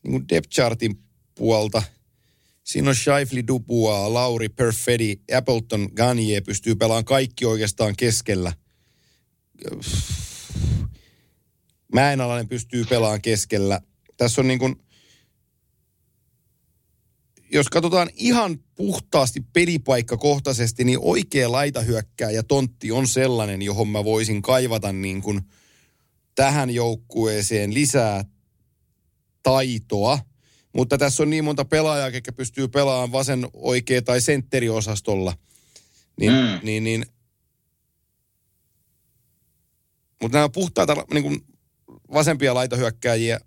S2: niin kuin depth chartin puolta, siinä on Shifley Dubois, Lauri Perfetti, Appleton, Gagne pystyy pelaamaan kaikki oikeastaan keskellä. Mäenalainen pystyy pelaamaan keskellä. Tässä on niin kuin, jos katsotaan ihan puhtaasti pelipaikkakohtaisesti, niin oikea laitahyökkääjä tontti on sellainen, johon mä voisin kaivata niin kuin tähän joukkueeseen lisää taitoa. Mutta tässä on niin monta pelaajaa, jotka pystyy pelaamaan vasen, oikea tai sentteriosastolla. Niin, mm. niin, niin mutta nämä puhtaita niin kuin vasempia laitahyökkääjiä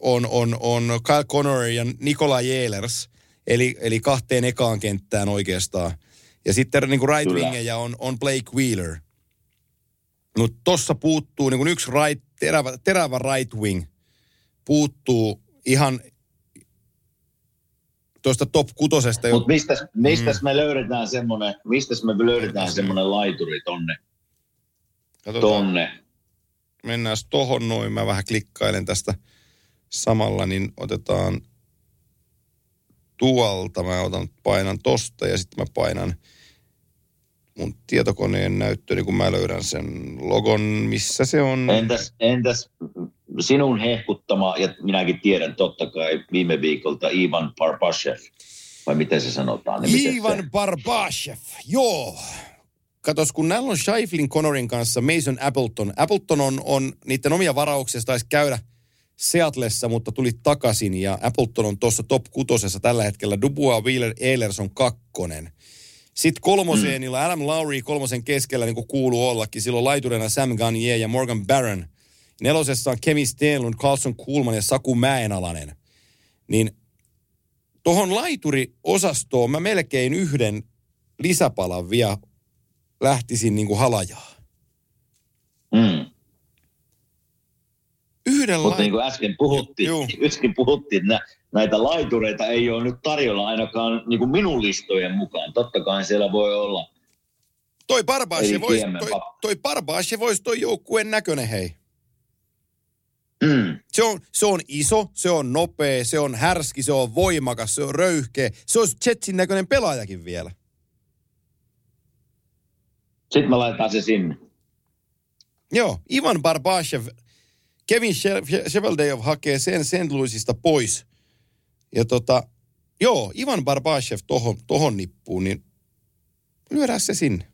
S2: on, on, on Kyle Connor ja Nikola Jelers, eli, eli kahteen ekaan kenttään oikeastaan. Ja sitten niin kuin right wingejä on, on Blake Wheeler. Mutta tossa puuttuu niin kuin yksi right, terävä, terävä right wing. Puuttuu ihan tuosta top kutosesta.
S3: Mutta mistä, mistäs mm. me löydetään semmoinen, mistäs me löydetään semmoinen laituri tonne? Katsotaan. Tonne.
S2: Mennään tohon noin. Mä vähän klikkailen tästä samalla, niin otetaan tuolta. Mä otan, painan tosta ja sitten mä painan mun tietokoneen näyttöni, niin kun mä löydän sen logon, missä se on.
S3: Entäs, entäs sinun hehkuttama, ja minäkin tiedän totta kai viime viikolta Ivan Barbashev, vai miten se sanotaan?
S2: Niin Ivan se... Barbashev, joo. Katos, kun näillä on Scheiflin Connorin kanssa Mason Appleton. Appleton on, on niiden omia varauksia, taisi käydä Seatlessa, mutta tuli takaisin ja Appleton on tuossa top kutosessa tällä hetkellä. Dubois, Wheeler, Ehlers on kakkonen. Sitten kolmoseen, mm. Adam Lowry kolmosen keskellä, niin kuin kuuluu ollakin. Silloin laiturina Sam Gagnier ja Morgan Barron. Nelosessa on Kemi Stenlund, Carlson Kuhlman ja Saku Mäenalainen. Niin tuohon laituriosastoon mä melkein yhden lisäpalan vielä lähtisin niin kuin halajaa.
S3: Mm. Yhden Mutta niin kuin äsken puhuttiin, äsken puhuttiin, että näitä laitureita ei ole nyt tarjolla ainakaan niin kuin minun listojen mukaan. Totta kai siellä voi olla
S2: Toi Barbashe voisi, toi, toi Barbashe voisi toi joukkueen näköinen, hei.
S3: Mm.
S2: Se, on, se on iso, se on nopea, se on härski, se on voimakas, se on röyhkeä. Se olisi Jetsin näköinen pelaajakin vielä.
S3: Sitten mä laitan se sinne.
S2: Joo, Ivan Barbashev, Kevin Sheveldayev hakee sen St. Louisista pois. Ja tota, joo, Ivan Barbashev tohon, tohon nippuun, niin lyödään se sinne.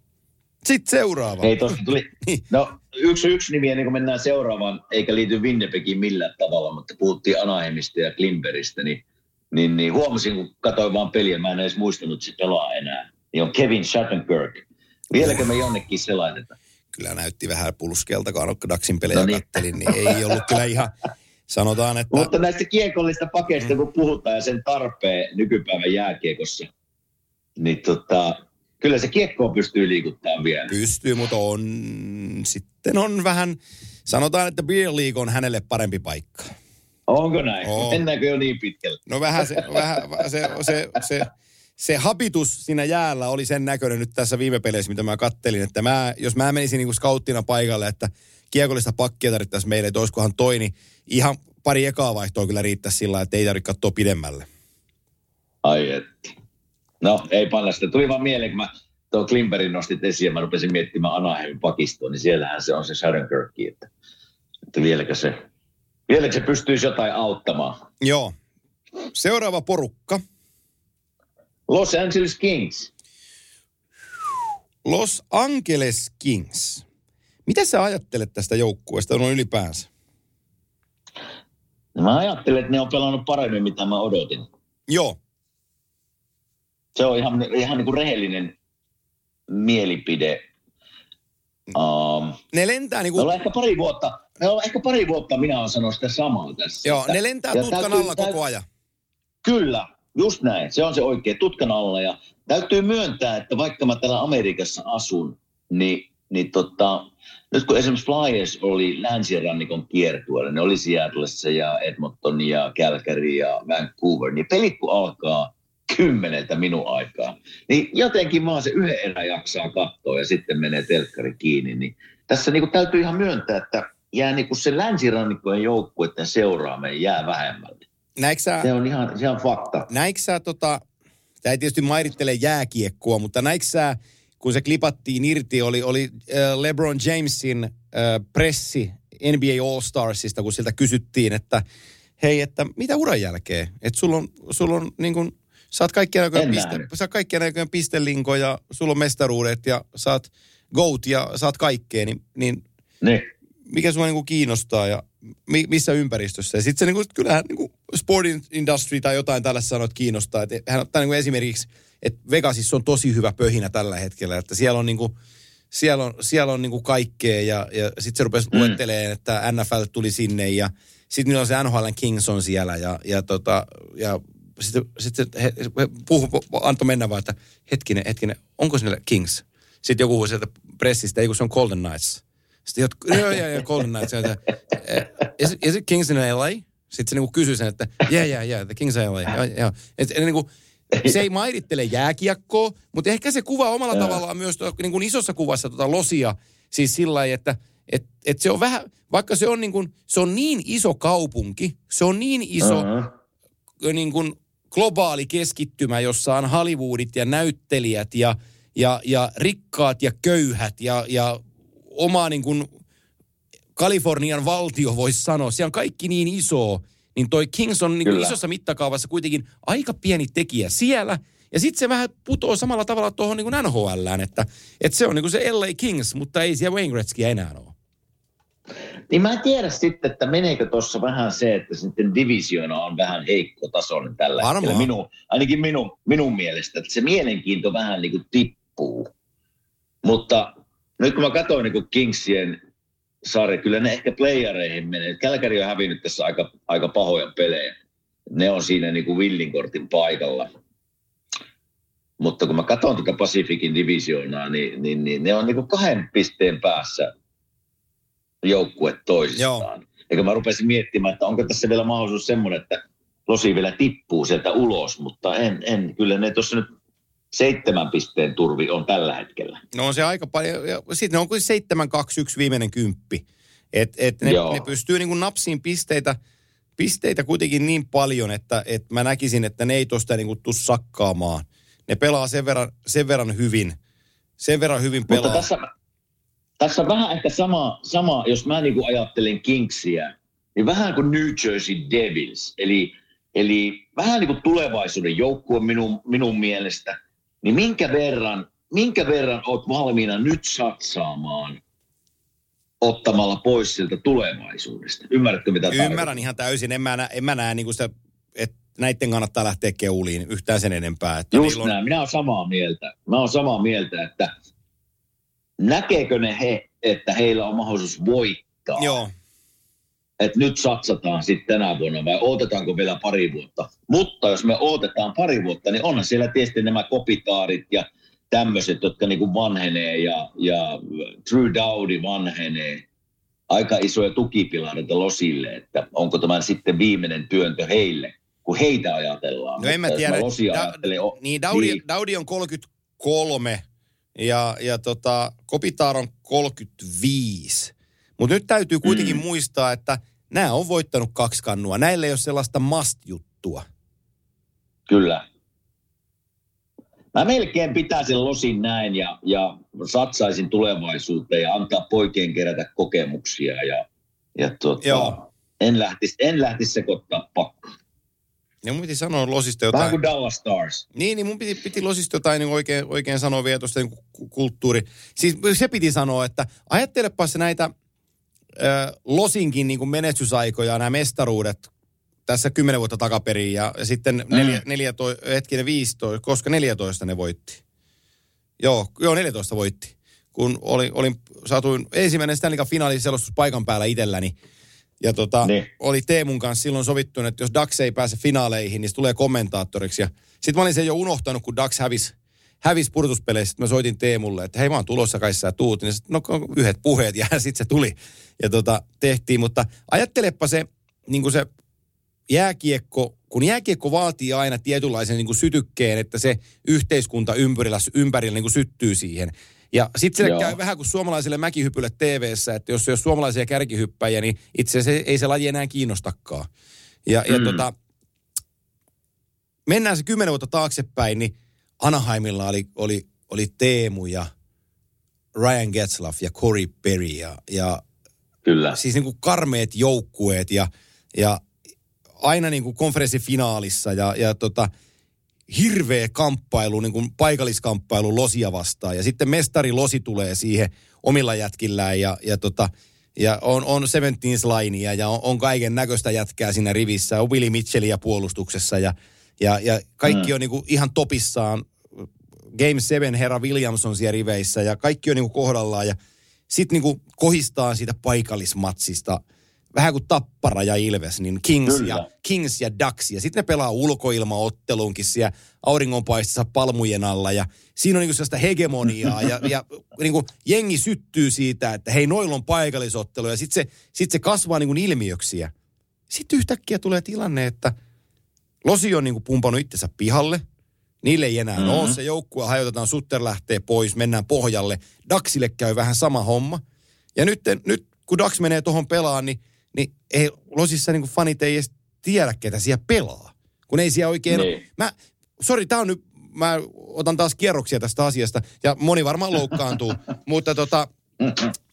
S2: Sitten seuraava.
S3: Ei tosta tuli. (laughs) Niin. No yksi, yksi nimi ennen kuin mennään seuraavaan, eikä liity Winnipegiin millään tavalla, mutta puhuttiin Anaheimista ja Klimberistä, niin, niin, niin huomasin, kun katsoin vaan peliä, mä en edes muistanut, se pelaa enää. Niin on Kevin Shattenkirk. Vieläkö me jonnekin se laitetaan?
S2: Kyllä näytti vähän pulskelta, kun Daxin pelejä no niin. kattelin, niin ei ollut kyllä ihan, sanotaan, että...
S3: Mutta näistä kiekollista pakeista, mm. kun puhutaan ja sen tarpeen nykypäivän jääkiekossa, niin tota, kyllä se kiekkoa pystyy liikuttamaan vielä.
S2: Pystyy, mutta on, sitten on vähän, sanotaan, että Beer League on hänelle parempi paikka.
S3: Onko näin? On. Mennäänkö jo niin pitkälle?
S2: No vähän se, vähän, se, se, se, se habitus siinä jäällä oli sen näköinen nyt tässä viime peleissä, mitä mä kattelin, että mä, jos mä menisin niin skauttina paikalle, että kiekollista pakkia tarvittaisiin meille, että olisikohan toi, niin ihan pari ekaa vaihtoa kyllä riittäisi sillä että ei tarvitse katsoa pidemmälle.
S3: Ai että. No, ei panna sitä. Tuli vaan mieleen, kun mä tuo Klimperin nostit esiin ja mä rupesin miettimään Anaheimin pakistoon, niin siellähän se on se Shadonkirkki, että, että vieläkö se, vieläkö se pystyisi jotain auttamaan.
S2: Joo. Seuraava porukka.
S3: Los Angeles Kings.
S2: Los Angeles Kings. Mitä sä ajattelet tästä joukkueesta noin ylipäänsä?
S3: Mä ajattelen, että ne on pelannut paremmin, mitä mä odotin.
S2: Joo.
S3: Se on ihan, ihan niin kuin rehellinen mielipide. Um,
S2: ne lentää niin kuin...
S3: ehkä pari vuotta, ne on ehkä pari vuotta minä olen sanonut sitä samaa tässä.
S2: Joo, että, ne lentää tutkan täytyy, alla koko ajan.
S3: Kyllä, just näin. Se on se oikea tutkan alla. Ja täytyy myöntää, että vaikka mä täällä Amerikassa asun, niin, niin tota, nyt kun esimerkiksi Flyers oli länsirannikon kiertueella, ne oli Seattlessa ja Edmonton ja Calgary ja Vancouver, niin pelit kun alkaa kymmeneltä minun aikaa, niin jotenkin vaan se yhden erä jaksaa katsoa ja sitten menee telkkari kiinni. Niin tässä niin täytyy ihan myöntää, että jää niin se länsirannikkojen joukkueiden seuraaminen jää vähemmälle.
S2: Näiksä,
S3: se on ihan, ihan fakta.
S2: Näikö sä, tota, tämä ei tietysti mairittele jääkiekkoa, mutta näikö sä, kun se klipattiin irti, oli, oli LeBron Jamesin pressi NBA All-Starsista, kun siltä kysyttiin, että hei, että mitä uran jälkeen? Että sulla on, sulla on niin kuin Saat kaikkien aikojen
S3: En
S2: piste, kaikkien sulla on mestaruudet ja saat goat ja saat kaikkea, niin, niin
S3: Niin.
S2: mikä sua niinku kiinnostaa ja mi, missä ympäristössä. Ja sitten se niinku, kyllähän niinku sporting industry tai jotain tällaista sanoit kiinnostaa. Et hän ottaa niinku esimerkiksi, että Vegasissa on tosi hyvä pöhinä tällä hetkellä, että siellä on niinku, siellä on, siellä on niinku kaikkea ja, ja sitten se rupesi mm. luetteleen, että NFL tuli sinne ja sitten niillä on se NHL Kings on siellä ja, ja, tota, ja sitten sit, he, he puhu, antoi mennä vaan, että hetkinen, hetkinen, onko sinne Kings? Sitten joku huusi sieltä pressistä, ei kun se on Golden Knights. Sitten jotkut, (laughs) joo, joo, joo, Golden Knights. Ja, is, it- is it Kings in LA? Sitten se niinku kysyi sen, että yeah, yeah, yeah, the Kings in LA. Joo, joo. Et, et, niinku, se ei mairittele jääkiekkoa, mutta ehkä se kuvaa omalla tavallaan myös to, niin kuin isossa kuvassa tota losia. Siis sillä lailla, että et, et se on vähän, vaikka se on, niin kuin, se on niin iso kaupunki, se on niin iso
S3: Uh-huh.
S2: niin kuin globaali keskittymä, jossa on Hollywoodit ja näyttelijät ja, ja, ja rikkaat ja köyhät ja, ja oma niin kuin Kalifornian valtio voisi sanoa. Se on kaikki niin iso, niin toi Kings on niin isossa mittakaavassa kuitenkin aika pieni tekijä siellä. Ja sitten se vähän putoo samalla tavalla tuohon niin NHLään, että, että se on niin kuin se LA Kings, mutta ei siellä Wayne Gretzkyä enää ole.
S3: Niin mä en tiedä sitten, että meneekö tuossa vähän se, että sitten divisioona on vähän heikko tasoinen tällä
S2: Varmaan.
S3: hetkellä. Minun, ainakin minun, minun mielestä, että se mielenkiinto vähän niin kuin tippuu. Mutta nyt kun mä katsoin niin kuin Kingsien sarja, kyllä ne ehkä playereihin menee. Kälkäri on hävinnyt tässä aika, aika pahoja pelejä. Ne on siinä niin kuin villinkortin paikalla. Mutta kun mä katson tätä Pacificin divisioonaa, niin, niin, niin ne on niin kuin kahden pisteen päässä joukkue toisistaan. Eikä mä rupesin miettimään, että onko tässä vielä mahdollisuus semmoinen, että Losi vielä tippuu sieltä ulos, mutta en, en. kyllä ne tuossa nyt seitsemän pisteen turvi on tällä hetkellä.
S2: No on se aika paljon. Ja sitten on kuin 7-2-1 viimeinen kymppi. Et, et ne,
S3: Joo.
S2: ne pystyy niin kuin napsiin pisteitä, pisteitä kuitenkin niin paljon, että et mä näkisin, että ne ei tuosta niin kuin tuu sakkaamaan. Ne pelaa sen verran, sen verran hyvin. Sen verran hyvin pelaa.
S3: Mutta tässä, tässä on vähän ehkä sama, sama jos mä niin kuin ajattelen Kingsia, niin vähän kuin New Jersey Devils. Eli, eli vähän niin kuin tulevaisuuden joukkue minun, minun mielestä. Niin minkä verran, minkä verran oot valmiina nyt satsaamaan ottamalla pois sieltä tulevaisuudesta? Ymmärrätkö mitä
S2: Ymmärrän
S3: tarkoitan?
S2: ihan täysin. En mä, nä, en mä näe niin sitä, että näiden kannattaa lähteä keuliin yhtään sen enempää. Että
S3: Just
S2: on,
S3: näin, minä olen samaa mieltä. Mä olen samaa mieltä, että näkeekö ne he, että heillä on mahdollisuus voittaa?
S2: Joo,
S3: että nyt satsataan sitten tänä vuonna vai odotetaanko vielä pari vuotta. Mutta jos me odotetaan pari vuotta, niin onhan siellä tietysti nämä kopitaarit ja tämmöiset, jotka niin kuin vanhenee ja, ja True Dowdy vanhenee. Aika isoja tukipilareita Losille, että onko tämä sitten viimeinen työntö heille, kun heitä ajatellaan.
S2: No en mä tiedä.
S3: Losia
S2: Da-
S3: ajattelen, o-
S2: Niin, Daudi,
S3: niin.
S2: Daudi on 33 ja, ja tota, Kopitar on 35. Mutta nyt täytyy kuitenkin
S3: Mm.
S2: muistaa, että nämä on voittanut kaksi kannua. Näillä ei ole sellaista must-juttua.
S3: Kyllä. Mä melkein pitäisin losin näin ja, ja satsaisin tulevaisuuteen ja antaa poikien kerätä kokemuksia ja, ja tota,
S2: Joo.
S3: en lähtisi en lähtis sekoittaa pakkaa.
S2: Ja mun piti sanoa Losista
S3: Vähän
S2: jotain.
S3: kuin Dallas Stars.
S2: Niin, niin mun piti, piti Losista jotain niin oikein, oikein sanoa vielä tuosta niin ku- kulttuuri. Siis se piti sanoa, että ajattelepas näitä ö, Losinkin niin kuin menestysaikoja, nämä mestaruudet tässä kymmenen vuotta takaperin ja, ja sitten neljä,
S3: Mm.
S2: 14, hetkinen 15, koska 14 ne voitti. Joo, joo 14 voitti. Kun oli, olin, saatuin ensimmäinen Stanley Cup finaaliselostus paikan päällä itselläni. Ja tota,
S3: Niin.
S2: oli Teemun kanssa silloin sovittu, että jos Dax ei pääse finaaleihin, niin se tulee kommentaattoriksi. Ja sitten mä olin sen jo unohtanut, kun Dax hävisi hävis pudotuspeleissä. Sitten mä soitin Teemulle, että hei mä oon tulossa kai sä tuut. Niin sit, no yhdet puheet ja (laughs) sitten se tuli. Ja tota, tehtiin, mutta ajattelepa se, niin kuin se jääkiekko, kun jääkiekko vaatii aina tietynlaisen niin kuin sytykkeen, että se yhteiskunta ympärillä, ympärillä niin kuin syttyy siihen. Ja sitten sille
S3: Joo.
S2: käy vähän kuin suomalaisille mäkihypylle TV-ssä, että jos ei ole suomalaisia kärkihyppäjiä, niin itse asiassa ei se laji enää kiinnostakaan. Ja, ja
S3: Mm.
S2: tota, mennään se kymmenen vuotta taaksepäin, niin Anaheimilla oli, oli, oli Teemu ja Ryan Getzlaff ja Corey Perry ja, ja
S3: Kyllä.
S2: siis niin kuin karmeet joukkueet ja, ja aina niin kuin konferenssifinaalissa ja, ja tota, hirveä kamppailu, niin kuin paikalliskamppailu Losia vastaan. Ja sitten mestari Losi tulee siihen omilla jätkillään ja, ja, tota, ja on, on Seventeens linea ja on, on kaiken näköistä jätkää siinä rivissä. On Willie Mitchellia puolustuksessa ja, ja, ja kaikki mm. on niin kuin ihan topissaan. Game 7 herra Williamson siellä riveissä ja kaikki on niin kuin kohdallaan ja sitten niin kuin kohistaa siitä paikallismatsista – vähän kuin Tappara ja Ilves, niin Kings, ja, Kings ja Ducks. Ja sitten ne pelaa ulkoilmaotteluunkin siellä auringonpaistissa palmujen alla. Ja siinä on niinku sellaista hegemoniaa. ja, ja (laughs) niinku jengi syttyy siitä, että hei, noilla on paikallisottelu. Ja sitten se, sit se kasvaa niinku ilmiöksiä. Sitten yhtäkkiä tulee tilanne, että Losi on niinku pumpannut itsensä pihalle. Niille ei enää mm-hmm. ole. Se joukkue hajotetaan, Sutter lähtee pois, mennään pohjalle. Daxille käy vähän sama homma. Ja nyt, nyt kun Dax menee tuohon pelaan, niin niin ei, Losissa niin fanit ei edes tiedä, ketä siellä pelaa. Kun ei siellä oikein... Niin. Mä, sori, tää on nyt, mä otan taas kierroksia tästä asiasta, ja moni varmaan loukkaantuu, (laughs) mutta tota,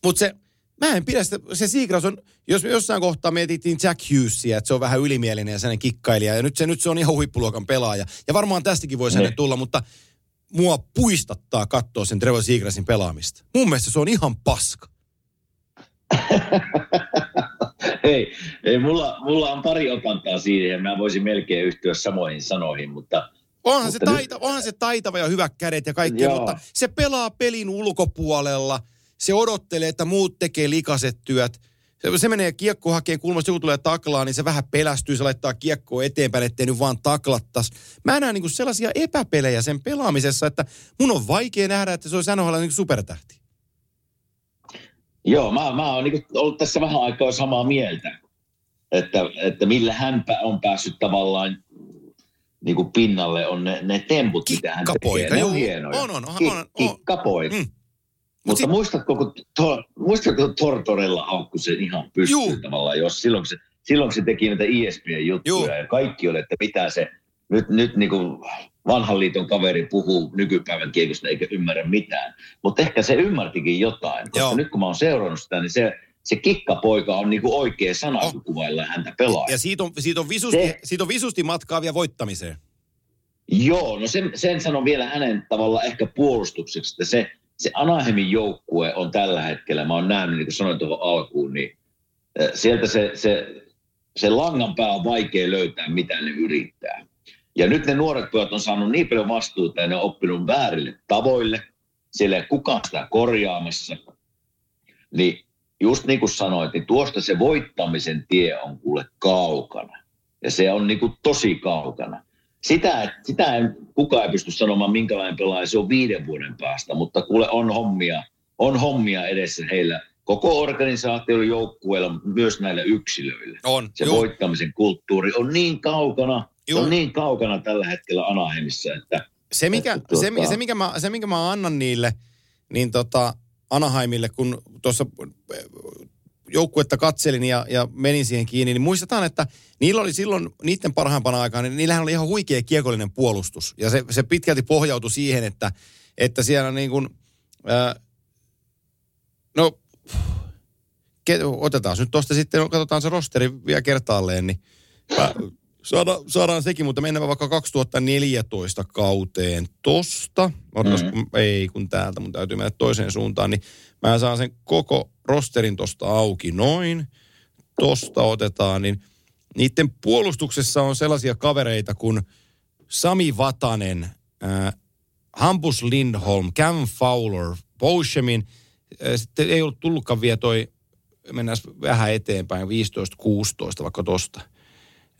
S2: mutta se, mä en pidä sitä, se Seagrass on, jos me jossain kohtaa mietittiin Jack Hughesia, että se on vähän ylimielinen ja sellainen kikkailija, ja nyt se, nyt se on ihan huippuluokan pelaaja, ja varmaan tästäkin voisi hänen niin. tulla, mutta mua puistattaa katsoa sen Trevor Seagrassin pelaamista. Mun mielestä se on ihan paska. (laughs)
S3: ei, ei mulla, mulla on pari otantaa siihen ja mä voisin melkein yhtyä samoihin sanoihin, mutta...
S2: Onhan, mutta se, taita, nyt... onhan se taitava ja hyvät kädet ja kaikki, Joo. mutta se pelaa pelin ulkopuolella. Se odottelee, että muut tekee likaset työt. Se, se menee kiekko hakee kulmasta, joku tulee taklaa, niin se vähän pelästyy, se laittaa kiekkoa eteenpäin, ettei nyt vaan taklattas. Mä näen niin sellaisia epäpelejä sen pelaamisessa, että mun on vaikea nähdä, että se olisi NHL niin supertähti.
S3: Joo, mä, mä oon niin ollut tässä vähän aikaa samaa mieltä, että, että millä hän on päässyt tavallaan niin kuin pinnalle on ne, ne temput, mitä hän tekee. Ne on hienoja.
S2: On, on, on.
S3: Kik, on, kikkapoika. Mm. Mutta sit... muistatko, kun to, muistatko Tortorella haukku sen ihan pystyyn tavallaan, jos silloin se, silloin se teki näitä ESPN-juttuja Juu. ja kaikki oli, että mitä se nyt, nyt niin kuin vanhan liiton kaveri puhuu nykypäivän kiekosta eikä ymmärrä mitään. Mutta ehkä se ymmärtikin jotain, koska Joo. nyt kun mä oon seurannut sitä, niin se, se kikkapoika on niinku oikea sana, oh. kun kuvaillaan häntä pelaa.
S2: Ja siitä on, siitä, on visusti, se, siitä on visusti matkaa vielä voittamiseen.
S3: Joo, no sen, sen sanon vielä hänen tavalla ehkä puolustukseksi, että se, se Anaheimin joukkue on tällä hetkellä, mä oon nähnyt, niin kuin sanoin tuohon alkuun, niin sieltä se, se, se langan pää on vaikea löytää, mitä ne yrittää. Ja nyt ne nuoret pojat on saanut niin paljon vastuuta ja ne on oppinut väärille tavoille. Siellä ei kukaan sitä korjaamassa. Niin just niin kuin sanoit, niin tuosta se voittamisen tie on kuule kaukana. Ja se on niin kuin tosi kaukana. Sitä, sitä en, kukaan ei pysty sanomaan, minkälainen pelaaja se on viiden vuoden päästä, mutta kuule on hommia, on hommia edessä heillä koko organisaation joukkueella, myös näillä yksilöillä.
S2: On,
S3: se joo. voittamisen kulttuuri on niin kaukana, Joo. on niin kaukana tällä hetkellä Anaheimissa, että...
S2: Se, mikä, että, se, tuota... se, mikä mä, se, mikä mä annan niille, niin tota, Anaheimille, kun tuossa joukkuetta katselin ja, ja menin siihen kiinni, niin muistetaan, että niillä oli silloin niiden parhaimpana aikaan, niin niillähän oli ihan huikea kiekollinen puolustus. Ja se, se pitkälti pohjautui siihen, että, että siellä niin kuin, ää, no, otetaan nyt tuosta sitten, katsotaan se rosteri vielä kertaalleen, niin Saada, saadaan sekin, mutta mennään vaikka 2014 kauteen tosta. Otas, mm-hmm. kun, ei kun täältä, mun täytyy mennä toiseen suuntaan, niin mä saan sen koko rosterin tosta auki noin. Tosta otetaan, niin niiden puolustuksessa on sellaisia kavereita kuin Sami Vatanen, äh, Hampus Lindholm, Cam Fowler, Boshemin, äh, sitten ei ollut tullutkaan vielä toi, mennään vähän eteenpäin, 15-16 vaikka tosta.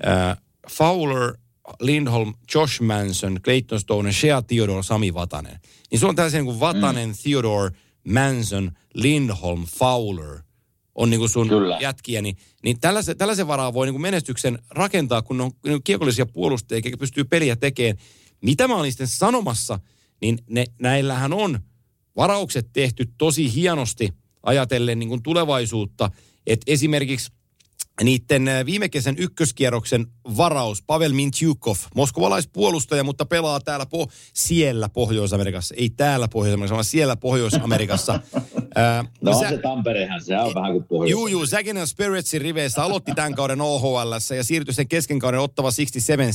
S2: Äh, Fowler, Lindholm, Josh Manson, Clayton Stone, Shea Theodore, Sami Vatanen. Niin se on tällaisia niin kuin Vatanen, mm. Theodore, Manson, Lindholm, Fowler on niin kuin sun Kyllä. jätkiä, niin, niin tällaisen, tällaisen varaa voi niin kuin menestyksen rakentaa, kun ne on, ne on kiekollisia puolustajia, eikä pystyy peliä tekemään. Mitä mä olin sitten sanomassa, niin ne, näillähän on varaukset tehty tosi hienosti ajatellen niin kuin tulevaisuutta. Että esimerkiksi niiden äh, viime kesän ykköskierroksen varaus, Pavel Mintyukov, moskovalaispuolustaja, mutta pelaa täällä po- siellä Pohjois-Amerikassa, ei täällä Pohjois-Amerikassa, vaan siellä Pohjois-Amerikassa. (laughs) Ää,
S3: No
S2: sä-
S3: se Tamperehan, se on vähän kuin pohjois.
S2: Juu, juu, Saginaw Spiritsin riveissä aloitti tämän kauden OHL ja siirtyi sen kesken kauden ottava 67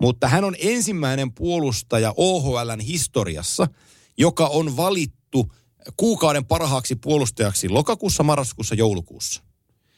S2: Mutta hän on ensimmäinen puolustaja OHLn historiassa, joka on valittu kuukauden parhaaksi puolustajaksi lokakuussa, marraskuussa, joulukuussa.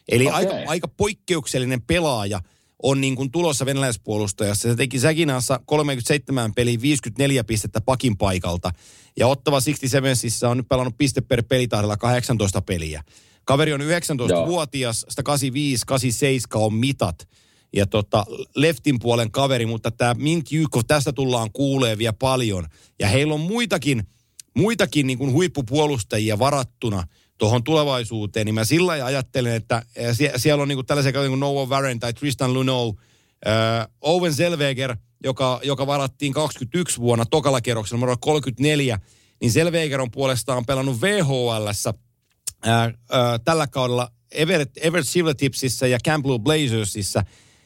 S2: Eli
S3: Okei.
S2: aika, aika poikkeuksellinen pelaaja on niin kuin tulossa venäläispuolustajassa. Se teki Säkinassa 37 peliä 54 pistettä pakin paikalta. Ja Ottava 67 on nyt pelannut piste per pelitahdella 18 peliä. Kaveri on 19-vuotias, 185, 87 on mitat. Ja tota, leftin puolen kaveri, mutta tämä Mint Jykov, tästä tullaan kuulee vielä paljon. Ja heillä on muitakin, muitakin niin kuin huippupuolustajia varattuna tuohon tulevaisuuteen, niin mä sillä lailla ajattelen, että eh, sie- siellä on niin kuin tällaisia kuin Noah Warren tai Tristan Luneau, äh, Owen Selveger, joka, joka varattiin 21 vuonna tokalla kerroksella, numero 34, niin Selveger on puolestaan pelannut VHLssä ää, ää, tällä kaudella Everett, Everett Silvertipsissä ja Campbell Blazersissa.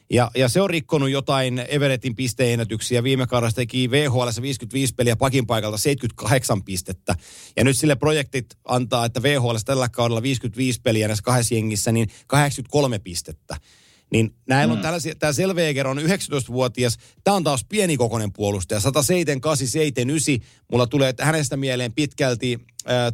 S2: Ja, ja se on rikkonut jotain Everettin pisteennätyksiä. Viime kaudella teki VHL 55 peliä pakin paikalta 78 pistettä. Ja nyt sille projektit antaa, että VHL tällä kaudella 55 peliä näissä kahdessa jengissä, niin 83 pistettä. Niin näillä on tällaisia, tämä Selveger on 19-vuotias, tämä on taas pienikokoinen puolustaja, 107, 8, 7, 9. Mulla tulee hänestä mieleen pitkälti äh, äh,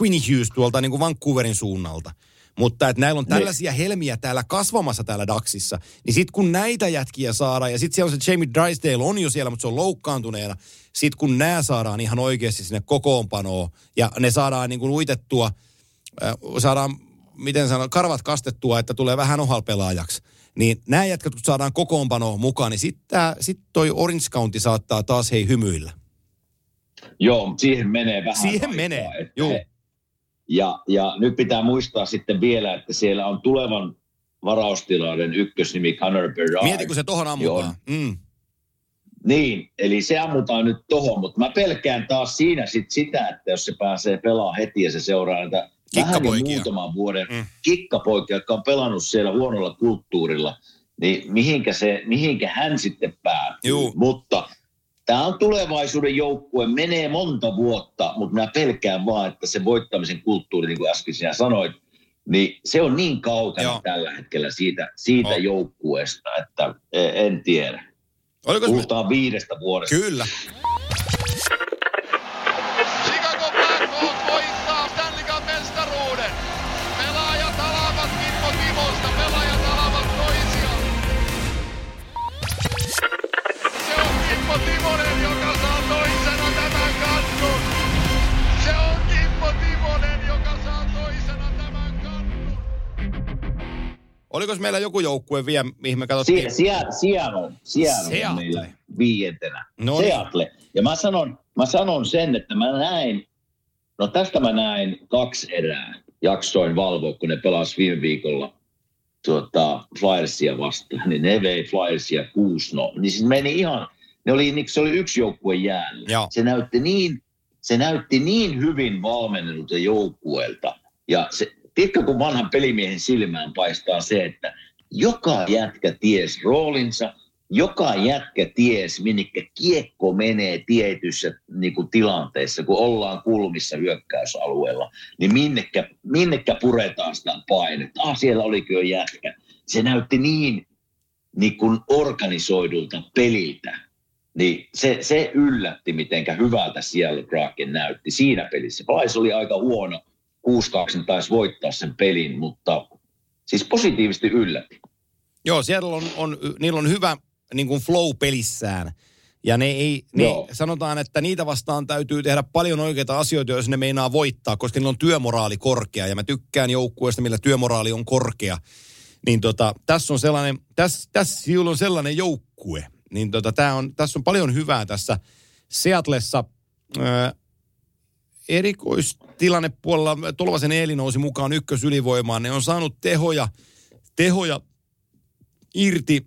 S2: Quinny Hughes tuolta niin kuin Vancouverin suunnalta. Mutta että näillä on tällaisia helmiä täällä kasvamassa täällä Daxissa, niin sitten kun näitä jätkiä saadaan, ja sitten siellä on se Jamie Drysdale on jo siellä, mutta se on loukkaantuneena, sitten kun nämä saadaan ihan oikeasti sinne kokoonpanoon, ja ne saadaan niin kuin uitettua, äh, saadaan miten sanon, karvat kastettua, että tulee vähän ohalpelaajaksi. Niin nämä jätkät, kun saadaan kokoonpanoon mukaan, niin sitten sit toi Orange County saattaa taas hei hymyillä.
S3: Joo, siihen menee vähän
S2: Siihen
S3: aikaa,
S2: menee,
S3: että he- Ja, ja nyt pitää muistaa sitten vielä, että siellä on tulevan varaustilauden ykkösnimi Connor Bedard.
S2: Mieti, kun se tohon ammutaan. Mm.
S3: Niin, eli se ammutaan nyt tohon, mutta mä pelkään taas siinä sit sitä, että jos se pääsee pelaamaan heti ja se seuraa näitä vähän niin muutaman vuoden
S2: mm.
S3: kikkapoikia, jotka on pelannut siellä huonolla kulttuurilla, niin mihinkä, se, mihinkä hän sitten päätyy.
S2: Juu.
S3: Mutta tämä on tulevaisuuden joukkue, menee monta vuotta, mutta mä pelkään vaan, että se voittamisen kulttuuri, niin kuin äsken sinä sanoit, niin se on niin kaukana
S2: Joo.
S3: tällä hetkellä siitä, siitä joukkueesta, että e- en tiedä.
S2: Oliko se...
S3: Puhutaan viidestä vuodesta.
S2: Kyllä. Oliko meillä joku joukkue vielä, mihin me katsottiin?
S3: Sie, sie, Seattle, Seattle
S2: Seattle.
S3: on meillä viientenä.
S2: No niin.
S3: Seattle. Ja mä sanon, mä sanon sen, että mä näin, no tästä mä näin kaksi erää. Jaksoin valvoa, kun ne pelas viime viikolla tuota, Flyersia vastaan, niin ne vei Flyersia 6-0. Niin siis meni ihan, ne oli, niin se oli yksi joukkue jäällä.
S2: Joo.
S3: Se näytti niin, se näytti niin hyvin valmennelta joukkueelta. Ja se, tiedätkö, kun vanhan pelimiehen silmään paistaa se, että joka jätkä ties roolinsa, joka jätkä ties, minnekä kiekko menee tietyissä niin kuin tilanteissa, kun ollaan kulmissa hyökkäysalueella, niin minnekä, minnekä puretaan sitä painetta. Ah, siellä olikin jo jätkä. Se näytti niin, niin kuin organisoidulta peliltä. Niin se, se yllätti, mitenkä hyvältä siellä Kraken näytti siinä pelissä. Price oli aika huono. 6-2 taisi voittaa sen pelin, mutta siis positiivisesti yllätti.
S2: Joo, siellä on, on, niillä on hyvä niin kuin flow pelissään. Ja ne ei, ne,
S3: Joo.
S2: sanotaan, että niitä vastaan täytyy tehdä paljon oikeita asioita, jos ne meinaa voittaa, koska niillä on työmoraali korkea. Ja mä tykkään joukkueesta, millä työmoraali on korkea. Niin tota, tässä on sellainen, tässä, tässä sinulla on sellainen joukkue. Niin tota, tää on, tässä on paljon hyvää tässä Seatlessa. Öö, erikoistilanne puolella Tolvasen Eeli nousi mukaan ykkösylivoimaan. Ne on saanut tehoja, tehoja irti.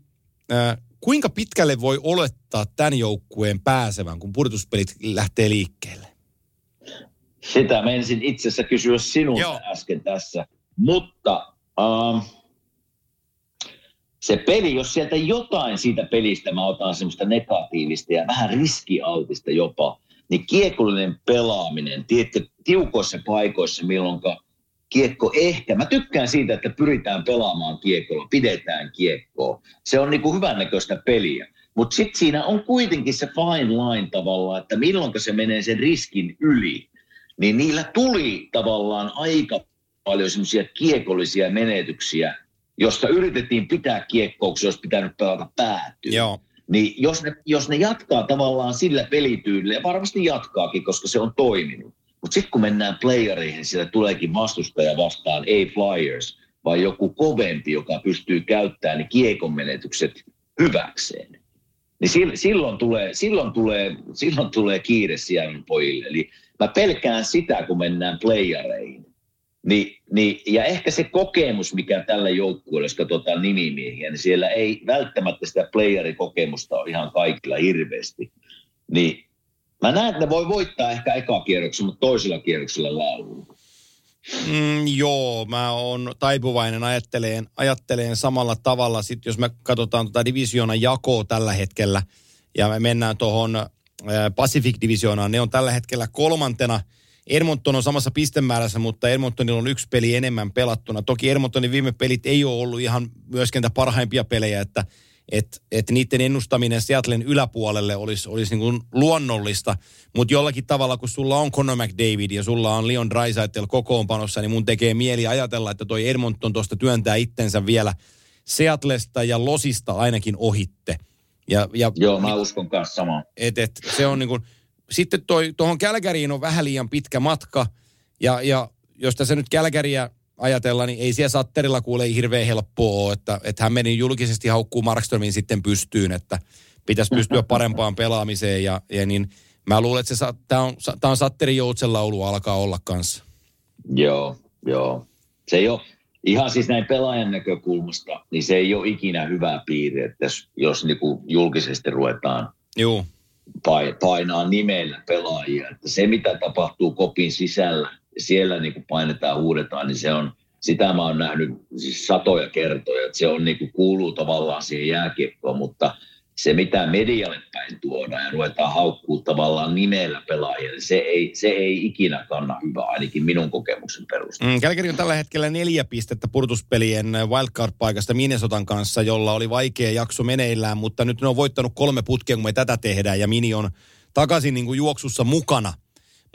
S2: Äh, kuinka pitkälle voi olettaa tämän joukkueen pääsevän, kun pudotuspelit lähtee liikkeelle?
S3: Sitä menisin itse asiassa kysyä sinulta
S2: Joo.
S3: äsken tässä. Mutta ähm, se peli, jos sieltä jotain siitä pelistä mä otan semmoista negatiivista ja vähän riskialtista jopa, niin kiekollinen pelaaminen, tiedätkö, tiukoissa paikoissa, milloin kiekko ehkä, mä tykkään siitä, että pyritään pelaamaan kiekolla, pidetään kiekkoa. Se on niin kuin hyvännäköistä peliä. Mutta sitten siinä on kuitenkin se fine line tavallaan, että milloin se menee sen riskin yli. Niin niillä tuli tavallaan aika paljon semmoisia kiekollisia menetyksiä, josta yritettiin pitää kiekkoa, kun se olisi pitänyt pelata päätyä.
S2: Joo.
S3: Niin jos ne, jos ne jatkaa tavallaan sillä pelityydellä, ja varmasti jatkaakin, koska se on toiminut. Mutta sitten kun mennään playereihin, siellä tuleekin vastustaja vastaan, ei Flyers, vaan joku kovempi, joka pystyy käyttämään ne kiekon menetykset hyväkseen. Niin silloin tulee, silloin tulee, silloin tulee kiire siellä pojille. Eli mä pelkään sitä, kun mennään playereihin. Niin, niin, ja ehkä se kokemus, mikä tällä joukkueella, jos katsotaan nimimiehiä, niin siellä ei välttämättä sitä playerikokemusta ole ihan kaikilla hirveästi. Niin mä näen, että ne voi voittaa ehkä eka kierroksen, mutta toisella kierroksella lauluun.
S2: Mm, joo, mä oon taipuvainen ajatteleen, ajatteleen samalla tavalla. Sitten jos me katsotaan tuota divisioonan jakoa tällä hetkellä ja me mennään tuohon Pacific-divisioonaan, ne on tällä hetkellä kolmantena. Edmonton on samassa pistemäärässä, mutta Edmontonilla on yksi peli enemmän pelattuna. Toki Edmontonin viime pelit ei ole ollut ihan myöskään parhaimpia pelejä, että – että et niiden ennustaminen Seattlen yläpuolelle olisi, olisi niin kuin luonnollista. Mutta jollakin tavalla, kun sulla on Conor McDavid ja sulla on Leon Draisaitl kokoonpanossa, niin mun tekee mieli ajatella, että toi Edmonton tuosta työntää itsensä vielä Seattlesta ja Losista ainakin ohitte. Ja, ja,
S3: Joo, mä uskon kanssa samaa.
S2: Et, et, se on niin kuin, sitten tuohon Kälkäriin on vähän liian pitkä matka, ja, ja jos tässä nyt Kälkäriä ajatella, niin ei siellä Satterilla kuule hirveän helppoa ole, että, että hän meni julkisesti haukkuu Markströmin sitten pystyyn, että pitäisi pystyä (laughs) parempaan pelaamiseen ja, ja niin mä luulen, että se, tämä on, tää on Satterin joutsenlaulu alkaa olla kanssa.
S3: Joo, joo. Se ei ole, ihan siis näin pelaajan näkökulmasta, niin se ei ole ikinä hyvä piiri, että jos, jos niin kuin julkisesti ruvetaan
S2: Joo.
S3: Painaa nimellä pelaajia. Että se, mitä tapahtuu kopin sisällä, siellä niin kuin painetaan, huudetaan, niin se on, sitä mä oon nähnyt siis satoja kertoja, että se on niin kuin kuuluu tavallaan siihen jääkiekkoon, mutta se mitä medialle päin tuodaan ja ruvetaan haukkuu tavallaan nimellä pelaajia, niin se ei, se ei ikinä kanna hyvää, ainakin minun kokemuksen perusteella.
S2: Mm, Kälkäri on tällä hetkellä neljä pistettä purtuspelien wildcard-paikasta Minnesotan kanssa, jolla oli vaikea jakso meneillään, mutta nyt ne on voittanut kolme putkea, kun me tätä tehdään, ja Mini on takaisin niin kuin juoksussa mukana –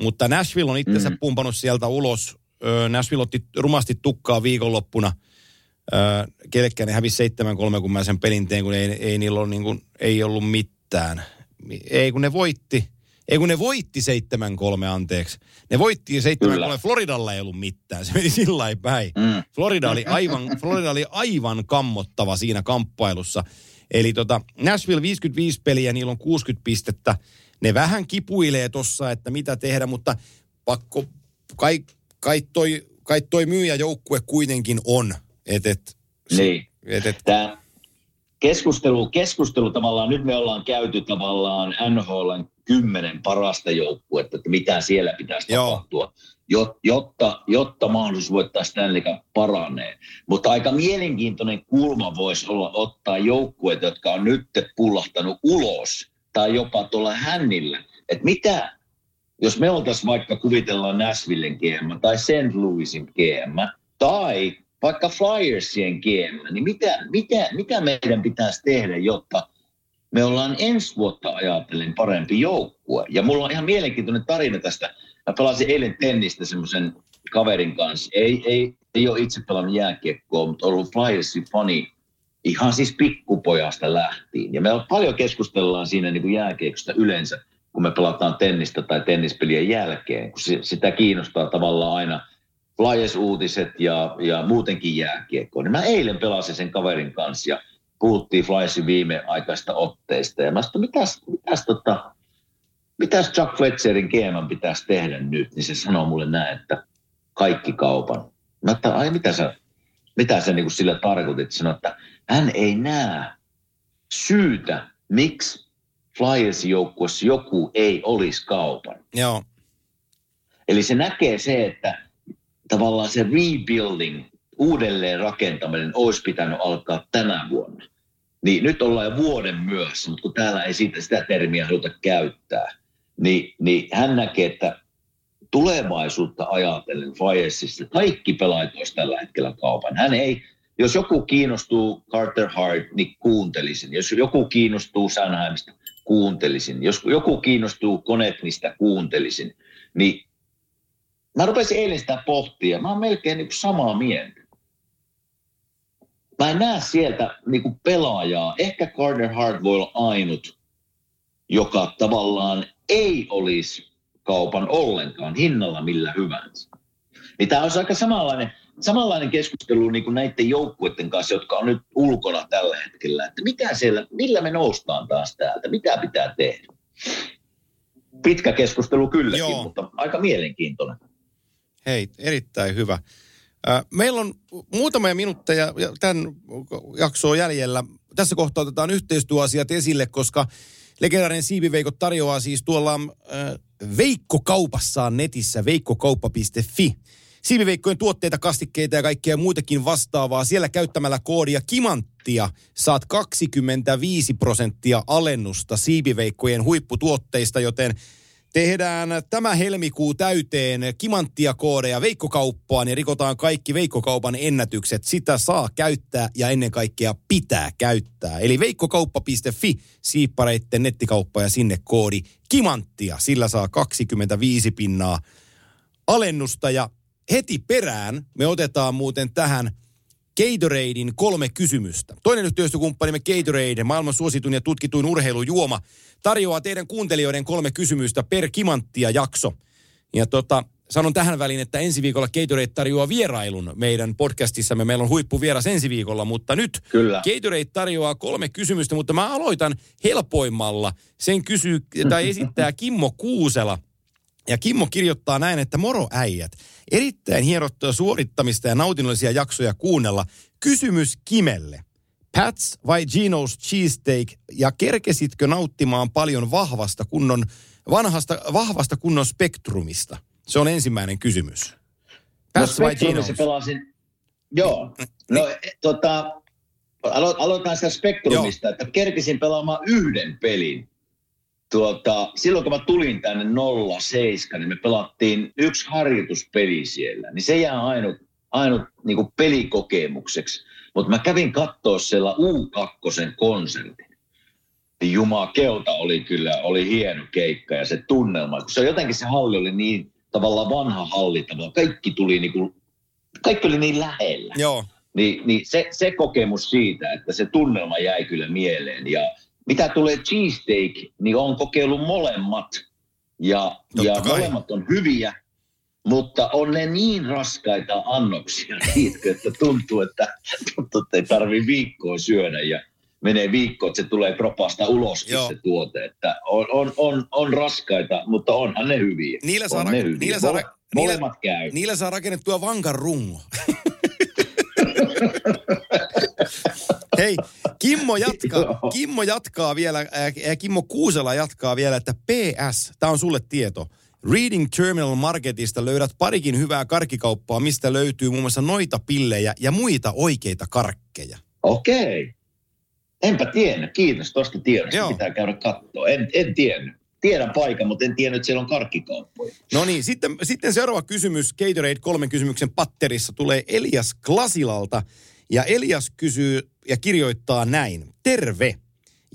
S2: mutta Nashville on itsensä mm. pumpannut sieltä ulos. Nashville otti rumasti tukkaa viikonloppuna. Kelekkä ne hävisi 7-3, kun mä sen pelin tein, kun ei, ei niillä ole, niin kuin, ei ollut mitään. Ei kun ne voitti. Ei kun ne voitti 7-3, anteeksi. Ne voitti 7-3. Floridalla ei ollut mitään. Se meni sillä päin. Mm. Florida, oli aivan, Florida oli aivan kammottava siinä kamppailussa. Eli tota, Nashville 55 peliä, niillä on 60 pistettä ne vähän kipuilee tossa, että mitä tehdä, mutta pakko, kai, kai, toi, kai toi myyjäjoukkue kuitenkin on. Et, et,
S3: niin. Et, et, Tämä keskustelu, keskustelu tavallaan, nyt me ollaan käyty tavallaan NHLn kymmenen parasta joukkuetta, että mitä siellä pitäisi Joo. tapahtua, jotta, jotta mahdollisuus voittaa Stanley Cup paranee. Mutta aika mielenkiintoinen kulma voisi olla ottaa joukkueet, jotka on nyt pullahtanut ulos – tai jopa tuolla hännillä. Että mitä, jos me oltaisiin vaikka kuvitellaan Nashvillen GM tai St. Louisin GM tai vaikka Flyersien GM, niin mitä, mitä, mitä meidän pitäisi tehdä, jotta me ollaan ensi vuotta ajatellen parempi joukkue. Ja mulla on ihan mielenkiintoinen tarina tästä. Mä pelasin eilen tennistä semmoisen kaverin kanssa. Ei, ei, ei ole itse pelannut jääkiekkoa, mutta ollut Flyersin fani ihan siis pikkupojasta lähtien. Ja me paljon keskustellaan siinä niin kuin jääkiekosta yleensä, kun me pelataan tennistä tai tennispelien jälkeen, kun sitä kiinnostaa tavallaan aina Flyers-uutiset ja, ja muutenkin jääkiekko. Niin mä eilen pelasin sen kaverin kanssa ja puhuttiin Flyersin viimeaikaista otteista. Ja mä sanoin, mitäs, mitäs, tota, mitäs Chuck Fletcherin GM pitäisi tehdä nyt? Niin se sanoo mulle näin, että kaikki kaupan. Mä että ai mitä sä, mitä sä niin sillä tarkoitit? Sanoin, että hän ei näe syytä, miksi Flyersin joukkueessa joku ei olisi kaupan.
S2: Joo.
S3: Eli se näkee se, että tavallaan se rebuilding, uudelleen rakentaminen olisi pitänyt alkaa tänä vuonna. Niin nyt ollaan jo vuoden myöhässä, mutta kun täällä ei sitä, sitä termiä haluta käyttää, niin, niin hän näkee, että tulevaisuutta ajatellen Fayessissa kaikki pelaajat olisi tällä hetkellä kaupan. Hän ei, jos joku kiinnostuu Carter Hart, niin kuuntelisin. Jos joku kiinnostuu Sanheimista, kuuntelisin. Jos joku kiinnostuu Konetnista, kuuntelisin. Niin mä rupesin eilen sitä pohtia. Mä oon melkein niin samaa mieltä. Mä en näe sieltä niin kuin pelaajaa. Ehkä Carter Hart voi olla ainut, joka tavallaan ei olisi kaupan ollenkaan hinnalla millä hyvänsä. Niin tämä olisi aika samanlainen, samanlainen keskustelu niin kuin näiden joukkuiden kanssa, jotka on nyt ulkona tällä hetkellä. Että mikä siellä, millä me noustaan taas täältä, mitä pitää tehdä. Pitkä keskustelu kylläkin, Joo. mutta aika mielenkiintoinen.
S2: Hei, erittäin hyvä. Meillä on muutamia minuutteja tämän jaksoa jäljellä. Tässä kohtaa otetaan yhteistyöasiat esille, koska legendaarinen Siipiveikot tarjoaa siis tuolla Veikko-kaupassaan netissä veikkokauppa.fi. Siiviveikkojen tuotteita, kastikkeita ja kaikkea muutakin vastaavaa. Siellä käyttämällä koodia KIMANTTIA saat 25 prosenttia alennusta siiviveikkojen huipputuotteista, joten tehdään tämä helmikuu täyteen kimanttia koodeja Veikkokauppaan ja rikotaan kaikki Veikkokaupan ennätykset. Sitä saa käyttää ja ennen kaikkea pitää käyttää. Eli veikkokauppa.fi, siippareitten nettikauppa ja sinne koodi kimanttia. Sillä saa 25 pinnaa alennusta ja heti perään me otetaan muuten tähän Gatoradein kolme kysymystä. Toinen yhteistyökumppanimme Gatorade, maailman suosituin ja tutkituin urheilujuoma, tarjoaa teidän kuuntelijoiden kolme kysymystä per kimanttia jakso. Ja tota, sanon tähän väliin, että ensi viikolla Gatorade tarjoaa vierailun meidän podcastissamme. Meillä on huippuvieras ensi viikolla, mutta nyt Kyllä. Gatorade tarjoaa kolme kysymystä, mutta mä aloitan helpoimmalla. Sen kysyy tai esittää Kimmo Kuusela. Ja Kimmo kirjoittaa näin, että moro äijät. Erittäin hierottua suorittamista ja nautinnollisia jaksoja kuunnella. Kysymys Kimelle. Pats vai Geno's cheesesteak ja kerkesitkö nauttimaan paljon vahvasta kunnon, vanhasta, vahvasta kunnon spektrumista? Se on ensimmäinen kysymys.
S3: Pats no, vai Geno's? pelasin, joo. No e, tota, alo, aloitetaan sitä spektrumista, joo. että kerkesin pelaamaan yhden pelin. Tuota, silloin kun mä tulin tänne 07, niin me pelattiin yksi harjoituspeli siellä. Niin se jää ainut, ainut niin pelikokemukseksi. Mutta mä kävin katsoa siellä U2 konsertin. Keuta oli kyllä, oli hieno keikka ja se tunnelma. Kun se jotenkin se halli oli niin tavallaan vanha halli, tavallaan kaikki tuli niin kuin, kaikki oli niin lähellä.
S2: Joo.
S3: Niin, niin se, se kokemus siitä, että se tunnelma jäi kyllä mieleen. Ja mitä tulee cheesesteak, niin on kokeillut molemmat. Ja, ja molemmat on hyviä. Mutta on ne niin raskaita annoksia, (laughs) tiedätkö, että tuntuu, että, tuntuu, että ei tarvi viikkoa syödä ja menee viikko, että se tulee kropasta ulos se tuote. Että on, on, on, on, raskaita, mutta onhan ne hyviä.
S2: Niillä saa,
S3: on
S2: ra-
S3: ne hyviä.
S2: Niillä saa,
S3: ra- Molemmat niillä, käy.
S2: Niillä saa rakennettua vankan rungo. (laughs) Hei, Kimmo (laughs) jatkaa, Kimmo jatkaa vielä, äh, Kimmo Kuusela jatkaa vielä, että PS, tämä on sulle tieto. Reading Terminal Marketista löydät parikin hyvää karkkikauppaa, mistä löytyy muun muassa noita pillejä ja muita oikeita karkkeja.
S3: Okei. Okay. Enpä tiennyt. Kiitos tuosta tiedosta. Joo. Pitää käydä katsoa. En, en tiennyt. Tiedän paikan, mutta en tiennyt, että siellä on karkkikauppoja.
S2: No niin, sitten, sitten seuraava kysymys Gatorade kolmen kysymyksen patterissa tulee Elias Klasilalta. Ja Elias kysyy ja kirjoittaa näin. Terve.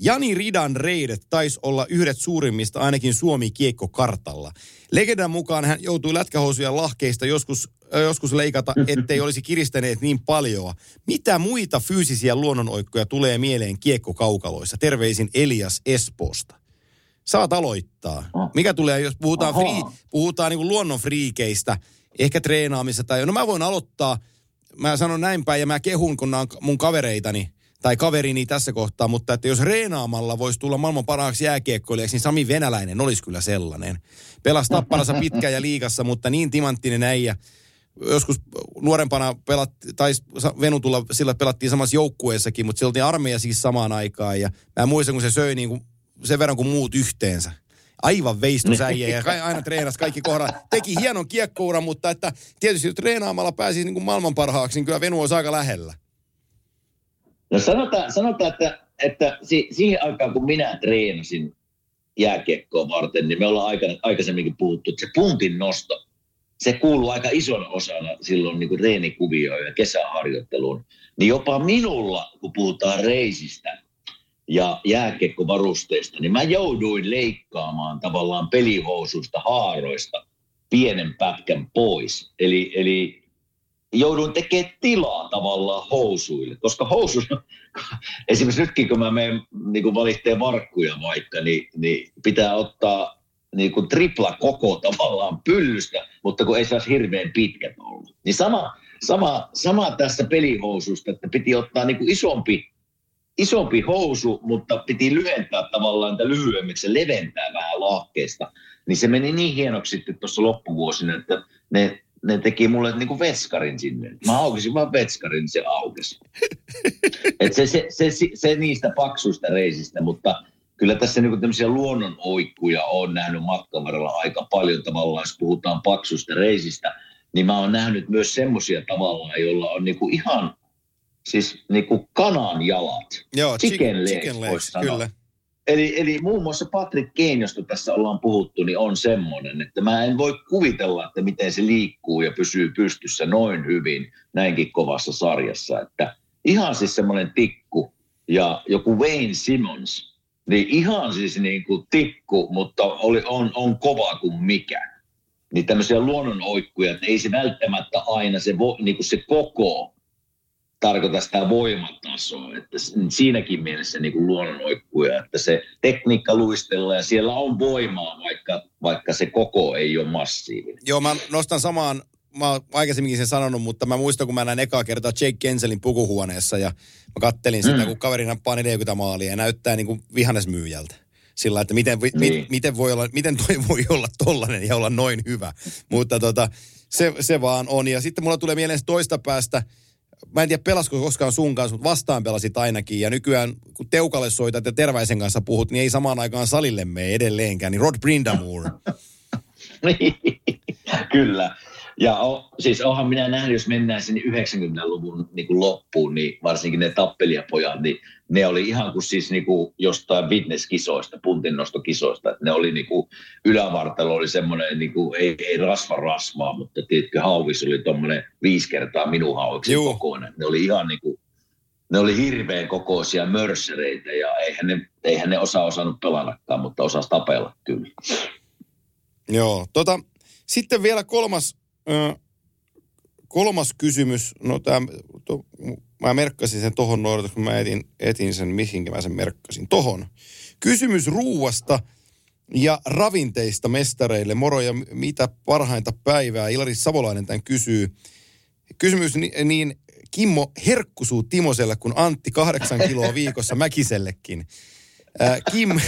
S2: Jani Ridan reidet taisi olla yhdet suurimmista ainakin Suomi kiekkokartalla. Legendan mukaan hän joutui lätkähousuja lahkeista joskus, äh, joskus leikata, (laughs) ettei olisi kiristäneet niin paljon. Mitä muita fyysisiä luonnonoikkoja tulee mieleen kiekkokaukaloissa? Terveisin Elias Espoosta. Saat aloittaa. Mikä tulee, jos puhutaan, free, puhutaan niin luonnonfriikeistä, ehkä treenaamista tai... No mä voin aloittaa, mä sanon näin päin ja mä kehun, kun nämä on mun kavereitani – tai kaverini tässä kohtaa, mutta että jos reenaamalla voisi tulla maailman parhaaksi jääkiekkoilijaksi, niin Sami Venäläinen olisi kyllä sellainen. Pelasi tapparassa pitkään ja liikassa, mutta niin timanttinen äijä. Joskus nuorempana pelatti, tai Venutulla sillä pelattiin samassa joukkueessakin, mutta se oltiin armeija siis samaan aikaan. Ja mä muistan, kun se söi niin kuin sen verran kuin muut yhteensä aivan veistosäijä ja aina treenasi kaikki kohdat. Teki hienon kiekkouran, mutta että tietysti jos treenaamalla pääsi niin kuin maailman parhaaksi, niin kyllä Venu olisi aika lähellä.
S3: No sanotaan, sanotaan että, että si, siihen aikaan, kun minä treenasin, jääkiekkoa varten, niin me ollaan aikana, aikaisemminkin puhuttu, että se puntin nosto, se kuuluu aika ison osana silloin niin kuin reenikuvioon ja kesäharjoitteluun. Niin jopa minulla, kun puhutaan reisistä ja jääkiekkovarusteista, niin mä jouduin leikkaamaan tavallaan pelihousuista, haaroista pienen pätkän pois. Eli, eli jouduin tekemään tilaa tavallaan housuille, koska housu, (laughs) esimerkiksi nytkin kun mä menen niin valitteen varkkuja vaikka, niin, niin pitää ottaa niin kuin tripla koko tavallaan pyllystä, mutta kun ei saisi hirveän pitkät olla. Niin sama, sama, sama tässä pelihoususta, että piti ottaa niin kuin isompi, isompi housu, mutta piti lyhentää tavallaan että lyhyemmiksi ja leventää vähän laakkeesta. Niin se meni niin hienoksi sitten tuossa loppuvuosina, että ne ne teki mulle niin kuin veskarin sinne. Mä aukisin vaan veskarin, niin se aukesi. (laughs) Et se, se, se, se, se, niistä paksuista reisistä, mutta kyllä tässä niin tämmöisiä luonnon oikkuja on nähnyt matkan varrella aika paljon tavallaan, jos puhutaan paksuista reisistä, niin mä oon nähnyt myös semmoisia tavallaan, joilla on niin kuin ihan siis niin kuin kanan jalat.
S2: Joo, chicken legs, chicken legs kyllä.
S3: Eli, eli muun muassa Patrick Kane, josta tässä ollaan puhuttu, niin on semmoinen, että mä en voi kuvitella, että miten se liikkuu ja pysyy pystyssä noin hyvin näinkin kovassa sarjassa. Että ihan siis semmoinen tikku ja joku Wayne Simmons, niin ihan siis niin kuin tikku, mutta oli, on, on kova kuin mikä. Niin tämmöisiä luonnonoikkuja, että ei se välttämättä aina se, vo, niin kuin se koko tarkoita sitä voimatasoa, että siinäkin mielessä niin kuin luonnonoikkuja, että se tekniikka luistella ja siellä on voimaa, vaikka, vaikka se koko ei ole massiivinen.
S2: Joo, mä nostan samaan, mä oon aikaisemminkin sen sanonut, mutta mä muistan, kun mä näin ekaa kertaa Jake Kenselin pukuhuoneessa ja mä kattelin sitä, mm. kun kaveri nappaa 40 maalia ja näyttää niin kuin vihannesmyyjältä sillä että miten, niin. mi, miten, voi olla, miten toi voi olla tollanen ja olla noin hyvä. Mutta tota, se, se vaan on. Ja sitten mulla tulee mieleen toista päästä, mä en tiedä pelasko koskaan sun kanssa, mutta vastaan pelasit ainakin. Ja nykyään kun Teukalle soitat ja Terväisen kanssa puhut, niin ei samaan aikaan salille mene edelleenkään. Niin Rod Brindamore. (laughs)
S3: Kyllä. Ja o, siis onhan minä nähnyt, jos mennään sinne 90-luvun niin kuin loppuun, niin varsinkin ne tappelijapojat, niin ne oli ihan kuin siis niin kuin jostain fitnesskisoista, puntinnostokisoista. Että ne oli niin kuin, ylävartalo oli semmoinen, niin kuin, ei, ei rasva rasvaa, mutta tiedätkö, hauvis oli tuommoinen viisi kertaa minun hauviksi kokoinen. Ne oli ihan niin kuin, ne oli hirveän kokoisia mörssereitä ja eihän ne, eihän ne osaa osannut pelatakaan, mutta osasi tapella kyllä.
S2: Joo, tota, sitten vielä kolmas kolmas kysymys, no tämä, to, mä merkkasin sen tohon noin, kun mä etin, etin sen, mihinkä mä sen merkkasin. Tohon. Kysymys ruuasta ja ravinteista mestareille. Moro ja mitä parhainta päivää. Ilari Savolainen tämän kysyy. Kysymys niin, niin Kimmo herkkusuu Timoselle, kun Antti kahdeksan kiloa viikossa Mäkisellekin. Kim, (laughs)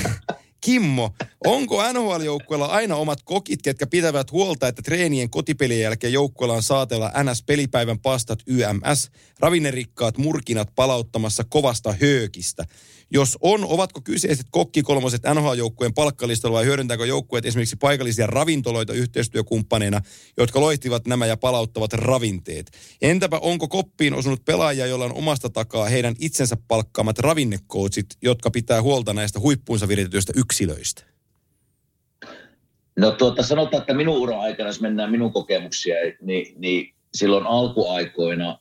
S2: Kimmo, onko NHL-joukkueella aina omat kokit, ketkä pitävät huolta, että treenien kotipelien jälkeen joukkueella on saatella NS-pelipäivän pastat YMS, ravinnerikkaat murkinat palauttamassa kovasta höökistä? Jos on, ovatko kyseiset kokkikolmoset NHL-joukkueen palkkalistalla vai hyödyntääkö joukkueet esimerkiksi paikallisia ravintoloita yhteistyökumppaneina, jotka loihtivat nämä ja palauttavat ravinteet? Entäpä onko koppiin osunut pelaajia, joilla on omasta takaa heidän itsensä palkkaamat ravinnekoutsit, jotka pitää huolta näistä huippuunsa viritetyistä yksilöistä?
S3: No tuota, sanotaan, että minun ura aikana, jos mennään minun kokemuksia, niin, niin silloin alkuaikoina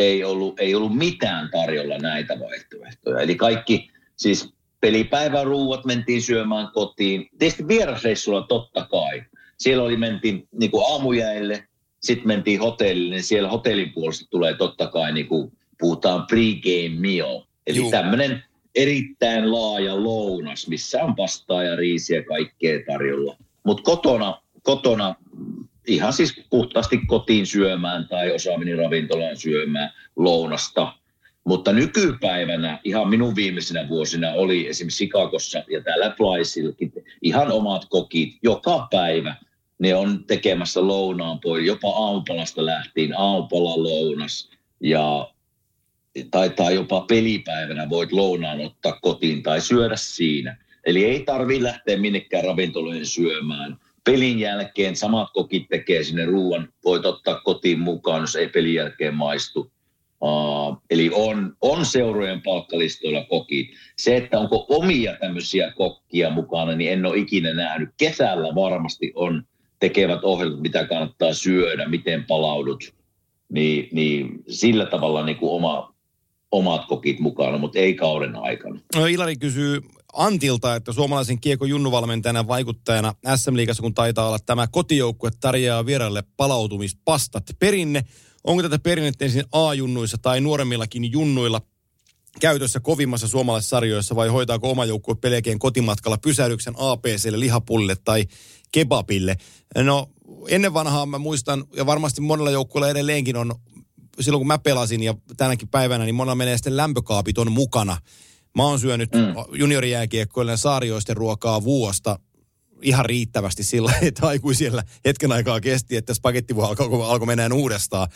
S3: ei ollut, ei ollut mitään tarjolla näitä vaihtoehtoja. Eli kaikki, siis pelipäivän ruuat mentiin syömään kotiin. Tietysti vierasreissulla totta kai. Siellä oli, mentiin niin kuin aamujäille, sitten mentiin hotellille, niin siellä hotellin puolesta tulee totta kai, niin kuin puhutaan pre-game meal. Eli tämmöinen erittäin laaja lounas, missä on pastaa ja riisiä kaikkea tarjolla. Mutta kotona, kotona ihan siis puhtaasti kotiin syömään tai osa meni ravintolaan syömään lounasta. Mutta nykypäivänä ihan minun viimeisenä vuosina oli esimerkiksi Chicagossa ja täällä Plaisillakin ihan omat kokit joka päivä. Ne on tekemässä lounaan pois, jopa aamupalasta lähtien aamupala lounas ja taitaa jopa pelipäivänä voit lounaan ottaa kotiin tai syödä siinä. Eli ei tarvi lähteä minnekään ravintoloihin syömään – pelin jälkeen samat kokit tekee sinne ruoan, voit ottaa kotiin mukaan, jos ei pelin jälkeen maistu. Uh, eli on, on seurojen palkkalistoilla koki. Se, että onko omia tämmöisiä kokkia mukana, niin en ole ikinä nähnyt. Kesällä varmasti on tekevät ohjelmat, mitä kannattaa syödä, miten palaudut. Niin, niin sillä tavalla niin kuin oma, omat kokit mukana, mutta ei kauden aikana.
S2: No Ilari kysyy Antilta, että suomalaisen kiekko junnuvalmentajana vaikuttajana SM Liigassa, kun taitaa olla tämä kotijoukkue tarjoaa vieraille palautumispastat perinne. Onko tätä perinnettä ensin A-junnuissa tai nuoremmillakin junnuilla käytössä kovimmassa suomalaisessa sarjoissa vai hoitaako oma joukkue pelkeen kotimatkalla pysähdyksen APClle, lihapullille tai kebabille? No ennen vanhaa mä muistan, ja varmasti monella joukkueella edelleenkin on, silloin kun mä pelasin ja tänäkin päivänä, niin monella menee sitten lämpökaapit on mukana. Mä oon syönyt mm. juniorijääkiekkoille saarioisten ruokaa vuosta ihan riittävästi sillä, (laughs) että aikuisilla hetken aikaa kesti, että spagettivuo alkoi, alkoi mennä uudestaan.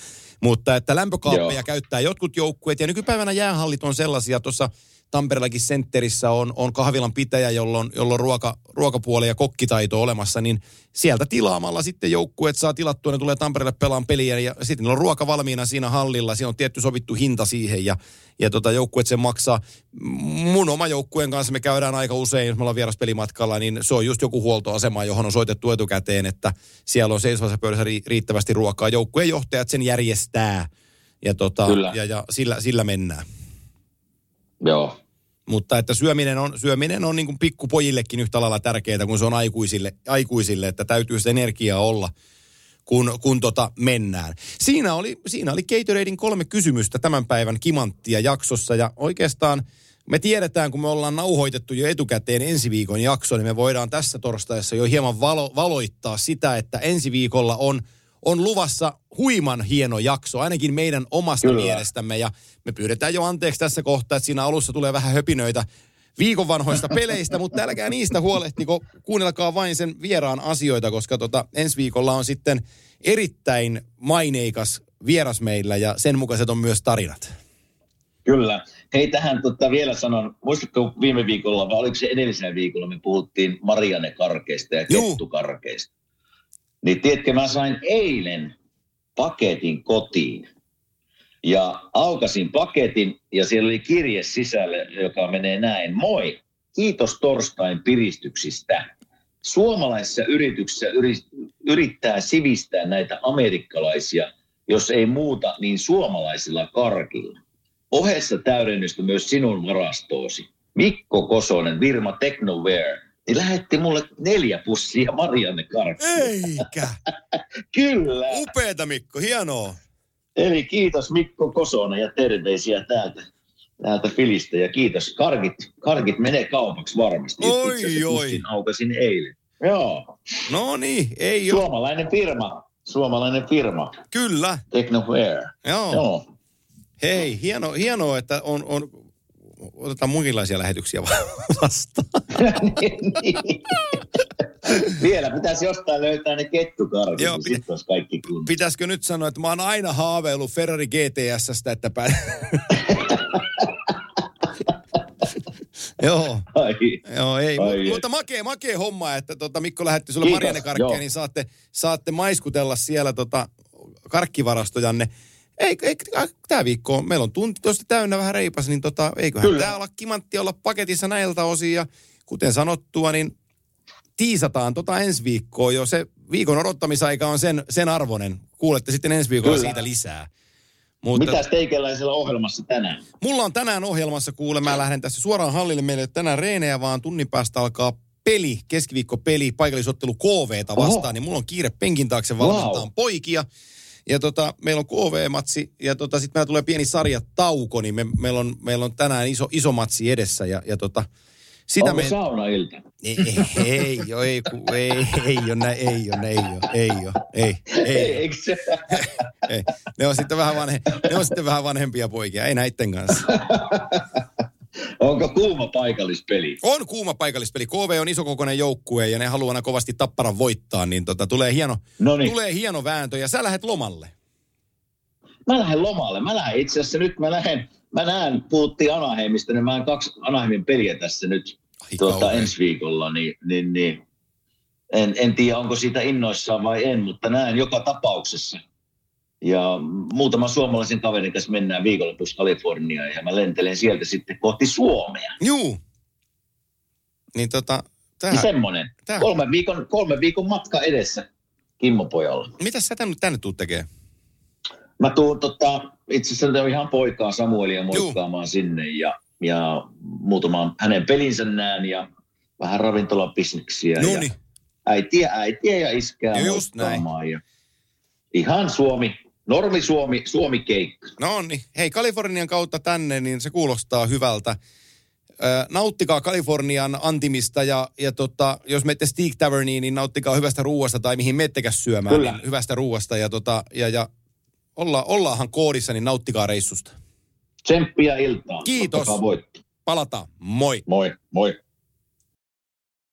S2: Mutta että lämpökaappeja Joo. käyttää jotkut joukkueet ja nykypäivänä jäähallit on sellaisia, tuossa Tampereellakin sentterissä on, on kahvilan pitäjä, jolla on, jolla on ruoka, ruokapuoli ja kokkitaito olemassa, niin sieltä tilaamalla sitten joukkueet saa tilattua, ne tulee Tampereelle pelaan peliä ja sitten on ruoka valmiina siinä hallilla, siinä on tietty sovittu hinta siihen ja, ja tota, joukkueet sen maksaa. Mun oma joukkueen kanssa me käydään aika usein, jos me ollaan vieras pelimatkalla, niin se on just joku huoltoasema, johon on soitettu etukäteen, että siellä on seisovassa pöydässä riittävästi ruokaa. Joukkueen johtajat sen järjestää ja, tota, ja, ja sillä, sillä mennään.
S3: Joo,
S2: mutta että syöminen on, syöminen on niin kuin pikkupojillekin yhtä lailla tärkeää kuin se on aikuisille, aikuisille että täytyy sitä energiaa olla, kun, kun tota mennään. Siinä oli, siinä oli Gatoradein kolme kysymystä tämän päivän kimanttia jaksossa ja oikeastaan me tiedetään, kun me ollaan nauhoitettu jo etukäteen ensi viikon jakso, niin me voidaan tässä torstaissa jo hieman valo, valoittaa sitä, että ensi viikolla on – on luvassa huiman hieno jakso, ainakin meidän omasta Kyllä. mielestämme. Ja me pyydetään jo anteeksi tässä kohtaa, että siinä alussa tulee vähän höpinöitä viikon vanhoista peleistä, mutta älkää niistä huolehtiko, kuunnelkaa vain sen vieraan asioita, koska tota, ensi viikolla on sitten erittäin maineikas vieras meillä ja sen mukaiset on myös tarinat.
S3: Kyllä. Hei, tähän tota, vielä sanon, muistatko viime viikolla, vai oliko se edellisellä viikolla, me puhuttiin Marianne Karkeista ja Kettukarkeista. Niin tiedätkö, mä sain eilen paketin kotiin. Ja aukasin paketin ja siellä oli kirje sisällä, joka menee näin. Moi, kiitos torstain piristyksistä. Suomalaisessa yrityksessä yrittää sivistää näitä amerikkalaisia, jos ei muuta, niin suomalaisilla karkilla. Ohessa täydennystä myös sinun varastoosi. Mikko Kosonen, Virma Technoware, niin lähetti mulle neljä pussia Marianne Karkkia.
S2: Eikä. (laughs)
S3: Kyllä.
S2: Upeeta Mikko, hienoa.
S3: Eli kiitos Mikko Kosonen ja terveisiä täältä, täältä Filistä ja kiitos. Karkit, karkit menee kaupaksi varmasti.
S2: Oi, oi.
S3: aukasin eilen. Joo.
S2: No niin, ei
S3: ole. Suomalainen firma. Suomalainen firma.
S2: Kyllä.
S3: Technoware.
S2: Joo. Joo. Hei, hieno, hienoa, että on, on otetaan muinkinlaisia lähetyksiä (laughs) vastaan. (laughs)
S3: niin. Vielä pitäisi jostain löytää ne kettukarvit, Joo, niin pitä- kaikki kun.
S2: Pitäisikö nyt sanoa, että mä oon aina haaveillut Ferrari GTSstä, että pää... (laughs) Joo. Ai, joo, ei. Ai, mutta makee, makee homma, että tota, Mikko lähetti sulle Marianne Karkkia, niin saatte, saatte maiskutella siellä tota, karkkivarastojanne. Ei, ei tämä viikko on, meillä on tunti tuosta täynnä vähän reipas, niin tota, eiköhän tämä olla kimantti olla paketissa näiltä osin. Ja kuten sanottua, niin tiisataan tota ensi viikkoa jo. Se viikon odottamisaika on sen, sen arvoinen. Kuulette sitten ensi viikolla Kyllä. siitä lisää.
S3: Mutta, Mitäs teikäläisellä ohjelmassa tänään?
S2: Mulla on tänään ohjelmassa, kuule, mä lähden tässä suoraan hallille. Meille tänään reenejä, vaan tunnin päästä alkaa peli, keskiviikko peli, paikallisottelu KVta vastaan. Oho. Niin mulla on kiire penkin taakse valmentaa wow. poikia. Ja tota, meillä on KV-matsi ja tota, sitten meillä tulee pieni sarjatauko, niin me, meillä, on, meillä on tänään iso, iso matsi edessä. Ja, ja tota,
S3: sitä Onko me... saunailta?
S2: Ei, ei, ei, jo, ei, ku, ei, ei ole näin, ei ole, ei ole, ei ole, ei, ei.
S3: Se? (laughs)
S2: ei. Ne on sitten vähän, vanhe, ne on sitten vähän vanhempia poikia, ei näitten kanssa. (laughs)
S3: Onko kuuma paikallispeli?
S2: On kuuma paikallispeli. KV on isokokoinen joukkue ja ne haluaa kovasti tapparan voittaa, niin tota, tulee, hieno, Noniin. tulee hieno vääntö ja sä lähdet lomalle.
S3: Mä lähden lomalle. Mä lähden itse asiassa nyt, mä lähden, mä näen, puhuttiin Anaheimista, niin mä näen kaksi Anaheimin peliä tässä nyt tuota, ensi viikolla, niin, niin, niin en, en tiedä onko siitä innoissaan vai en, mutta näen joka tapauksessa. Ja muutaman suomalaisen kaverin kanssa mennään viikonlopussa Kaliforniaan ja mä lentelen sieltä sitten kohti Suomea.
S2: Juu. Niin tota,
S3: Niin semmonen.
S2: Tää-
S3: Kolme viikon, kolme viikon matka edessä Kimmo pojalla.
S2: mitä sä tänne, tänne tuut tekemään?
S3: Mä tuun tota, itse asiassa ihan poikaa Samuelia moikkaamaan sinne ja, ja muutaman hänen pelinsä näen ja vähän ravintolabisneksiä.
S2: No
S3: ja äitiä, äitiä ja iskää
S2: Just
S3: moikkaamaan Ja ihan Suomi, normi Suomi, Suomi keikka.
S2: No niin. Hei, Kalifornian kautta tänne, niin se kuulostaa hyvältä. Nauttikaa Kalifornian antimista ja, ja tota, jos menette Steak Taverniin, niin nauttikaa hyvästä ruuasta tai mihin mettekäs syömään,
S3: Kyllä.
S2: niin hyvästä ruuasta. Ja, tota, ja, ja olla, ollaanhan koodissa, niin nauttikaa reissusta.
S3: Tsemppiä iltaan.
S2: Kiitos. Palataan. Moi.
S3: Moi, moi.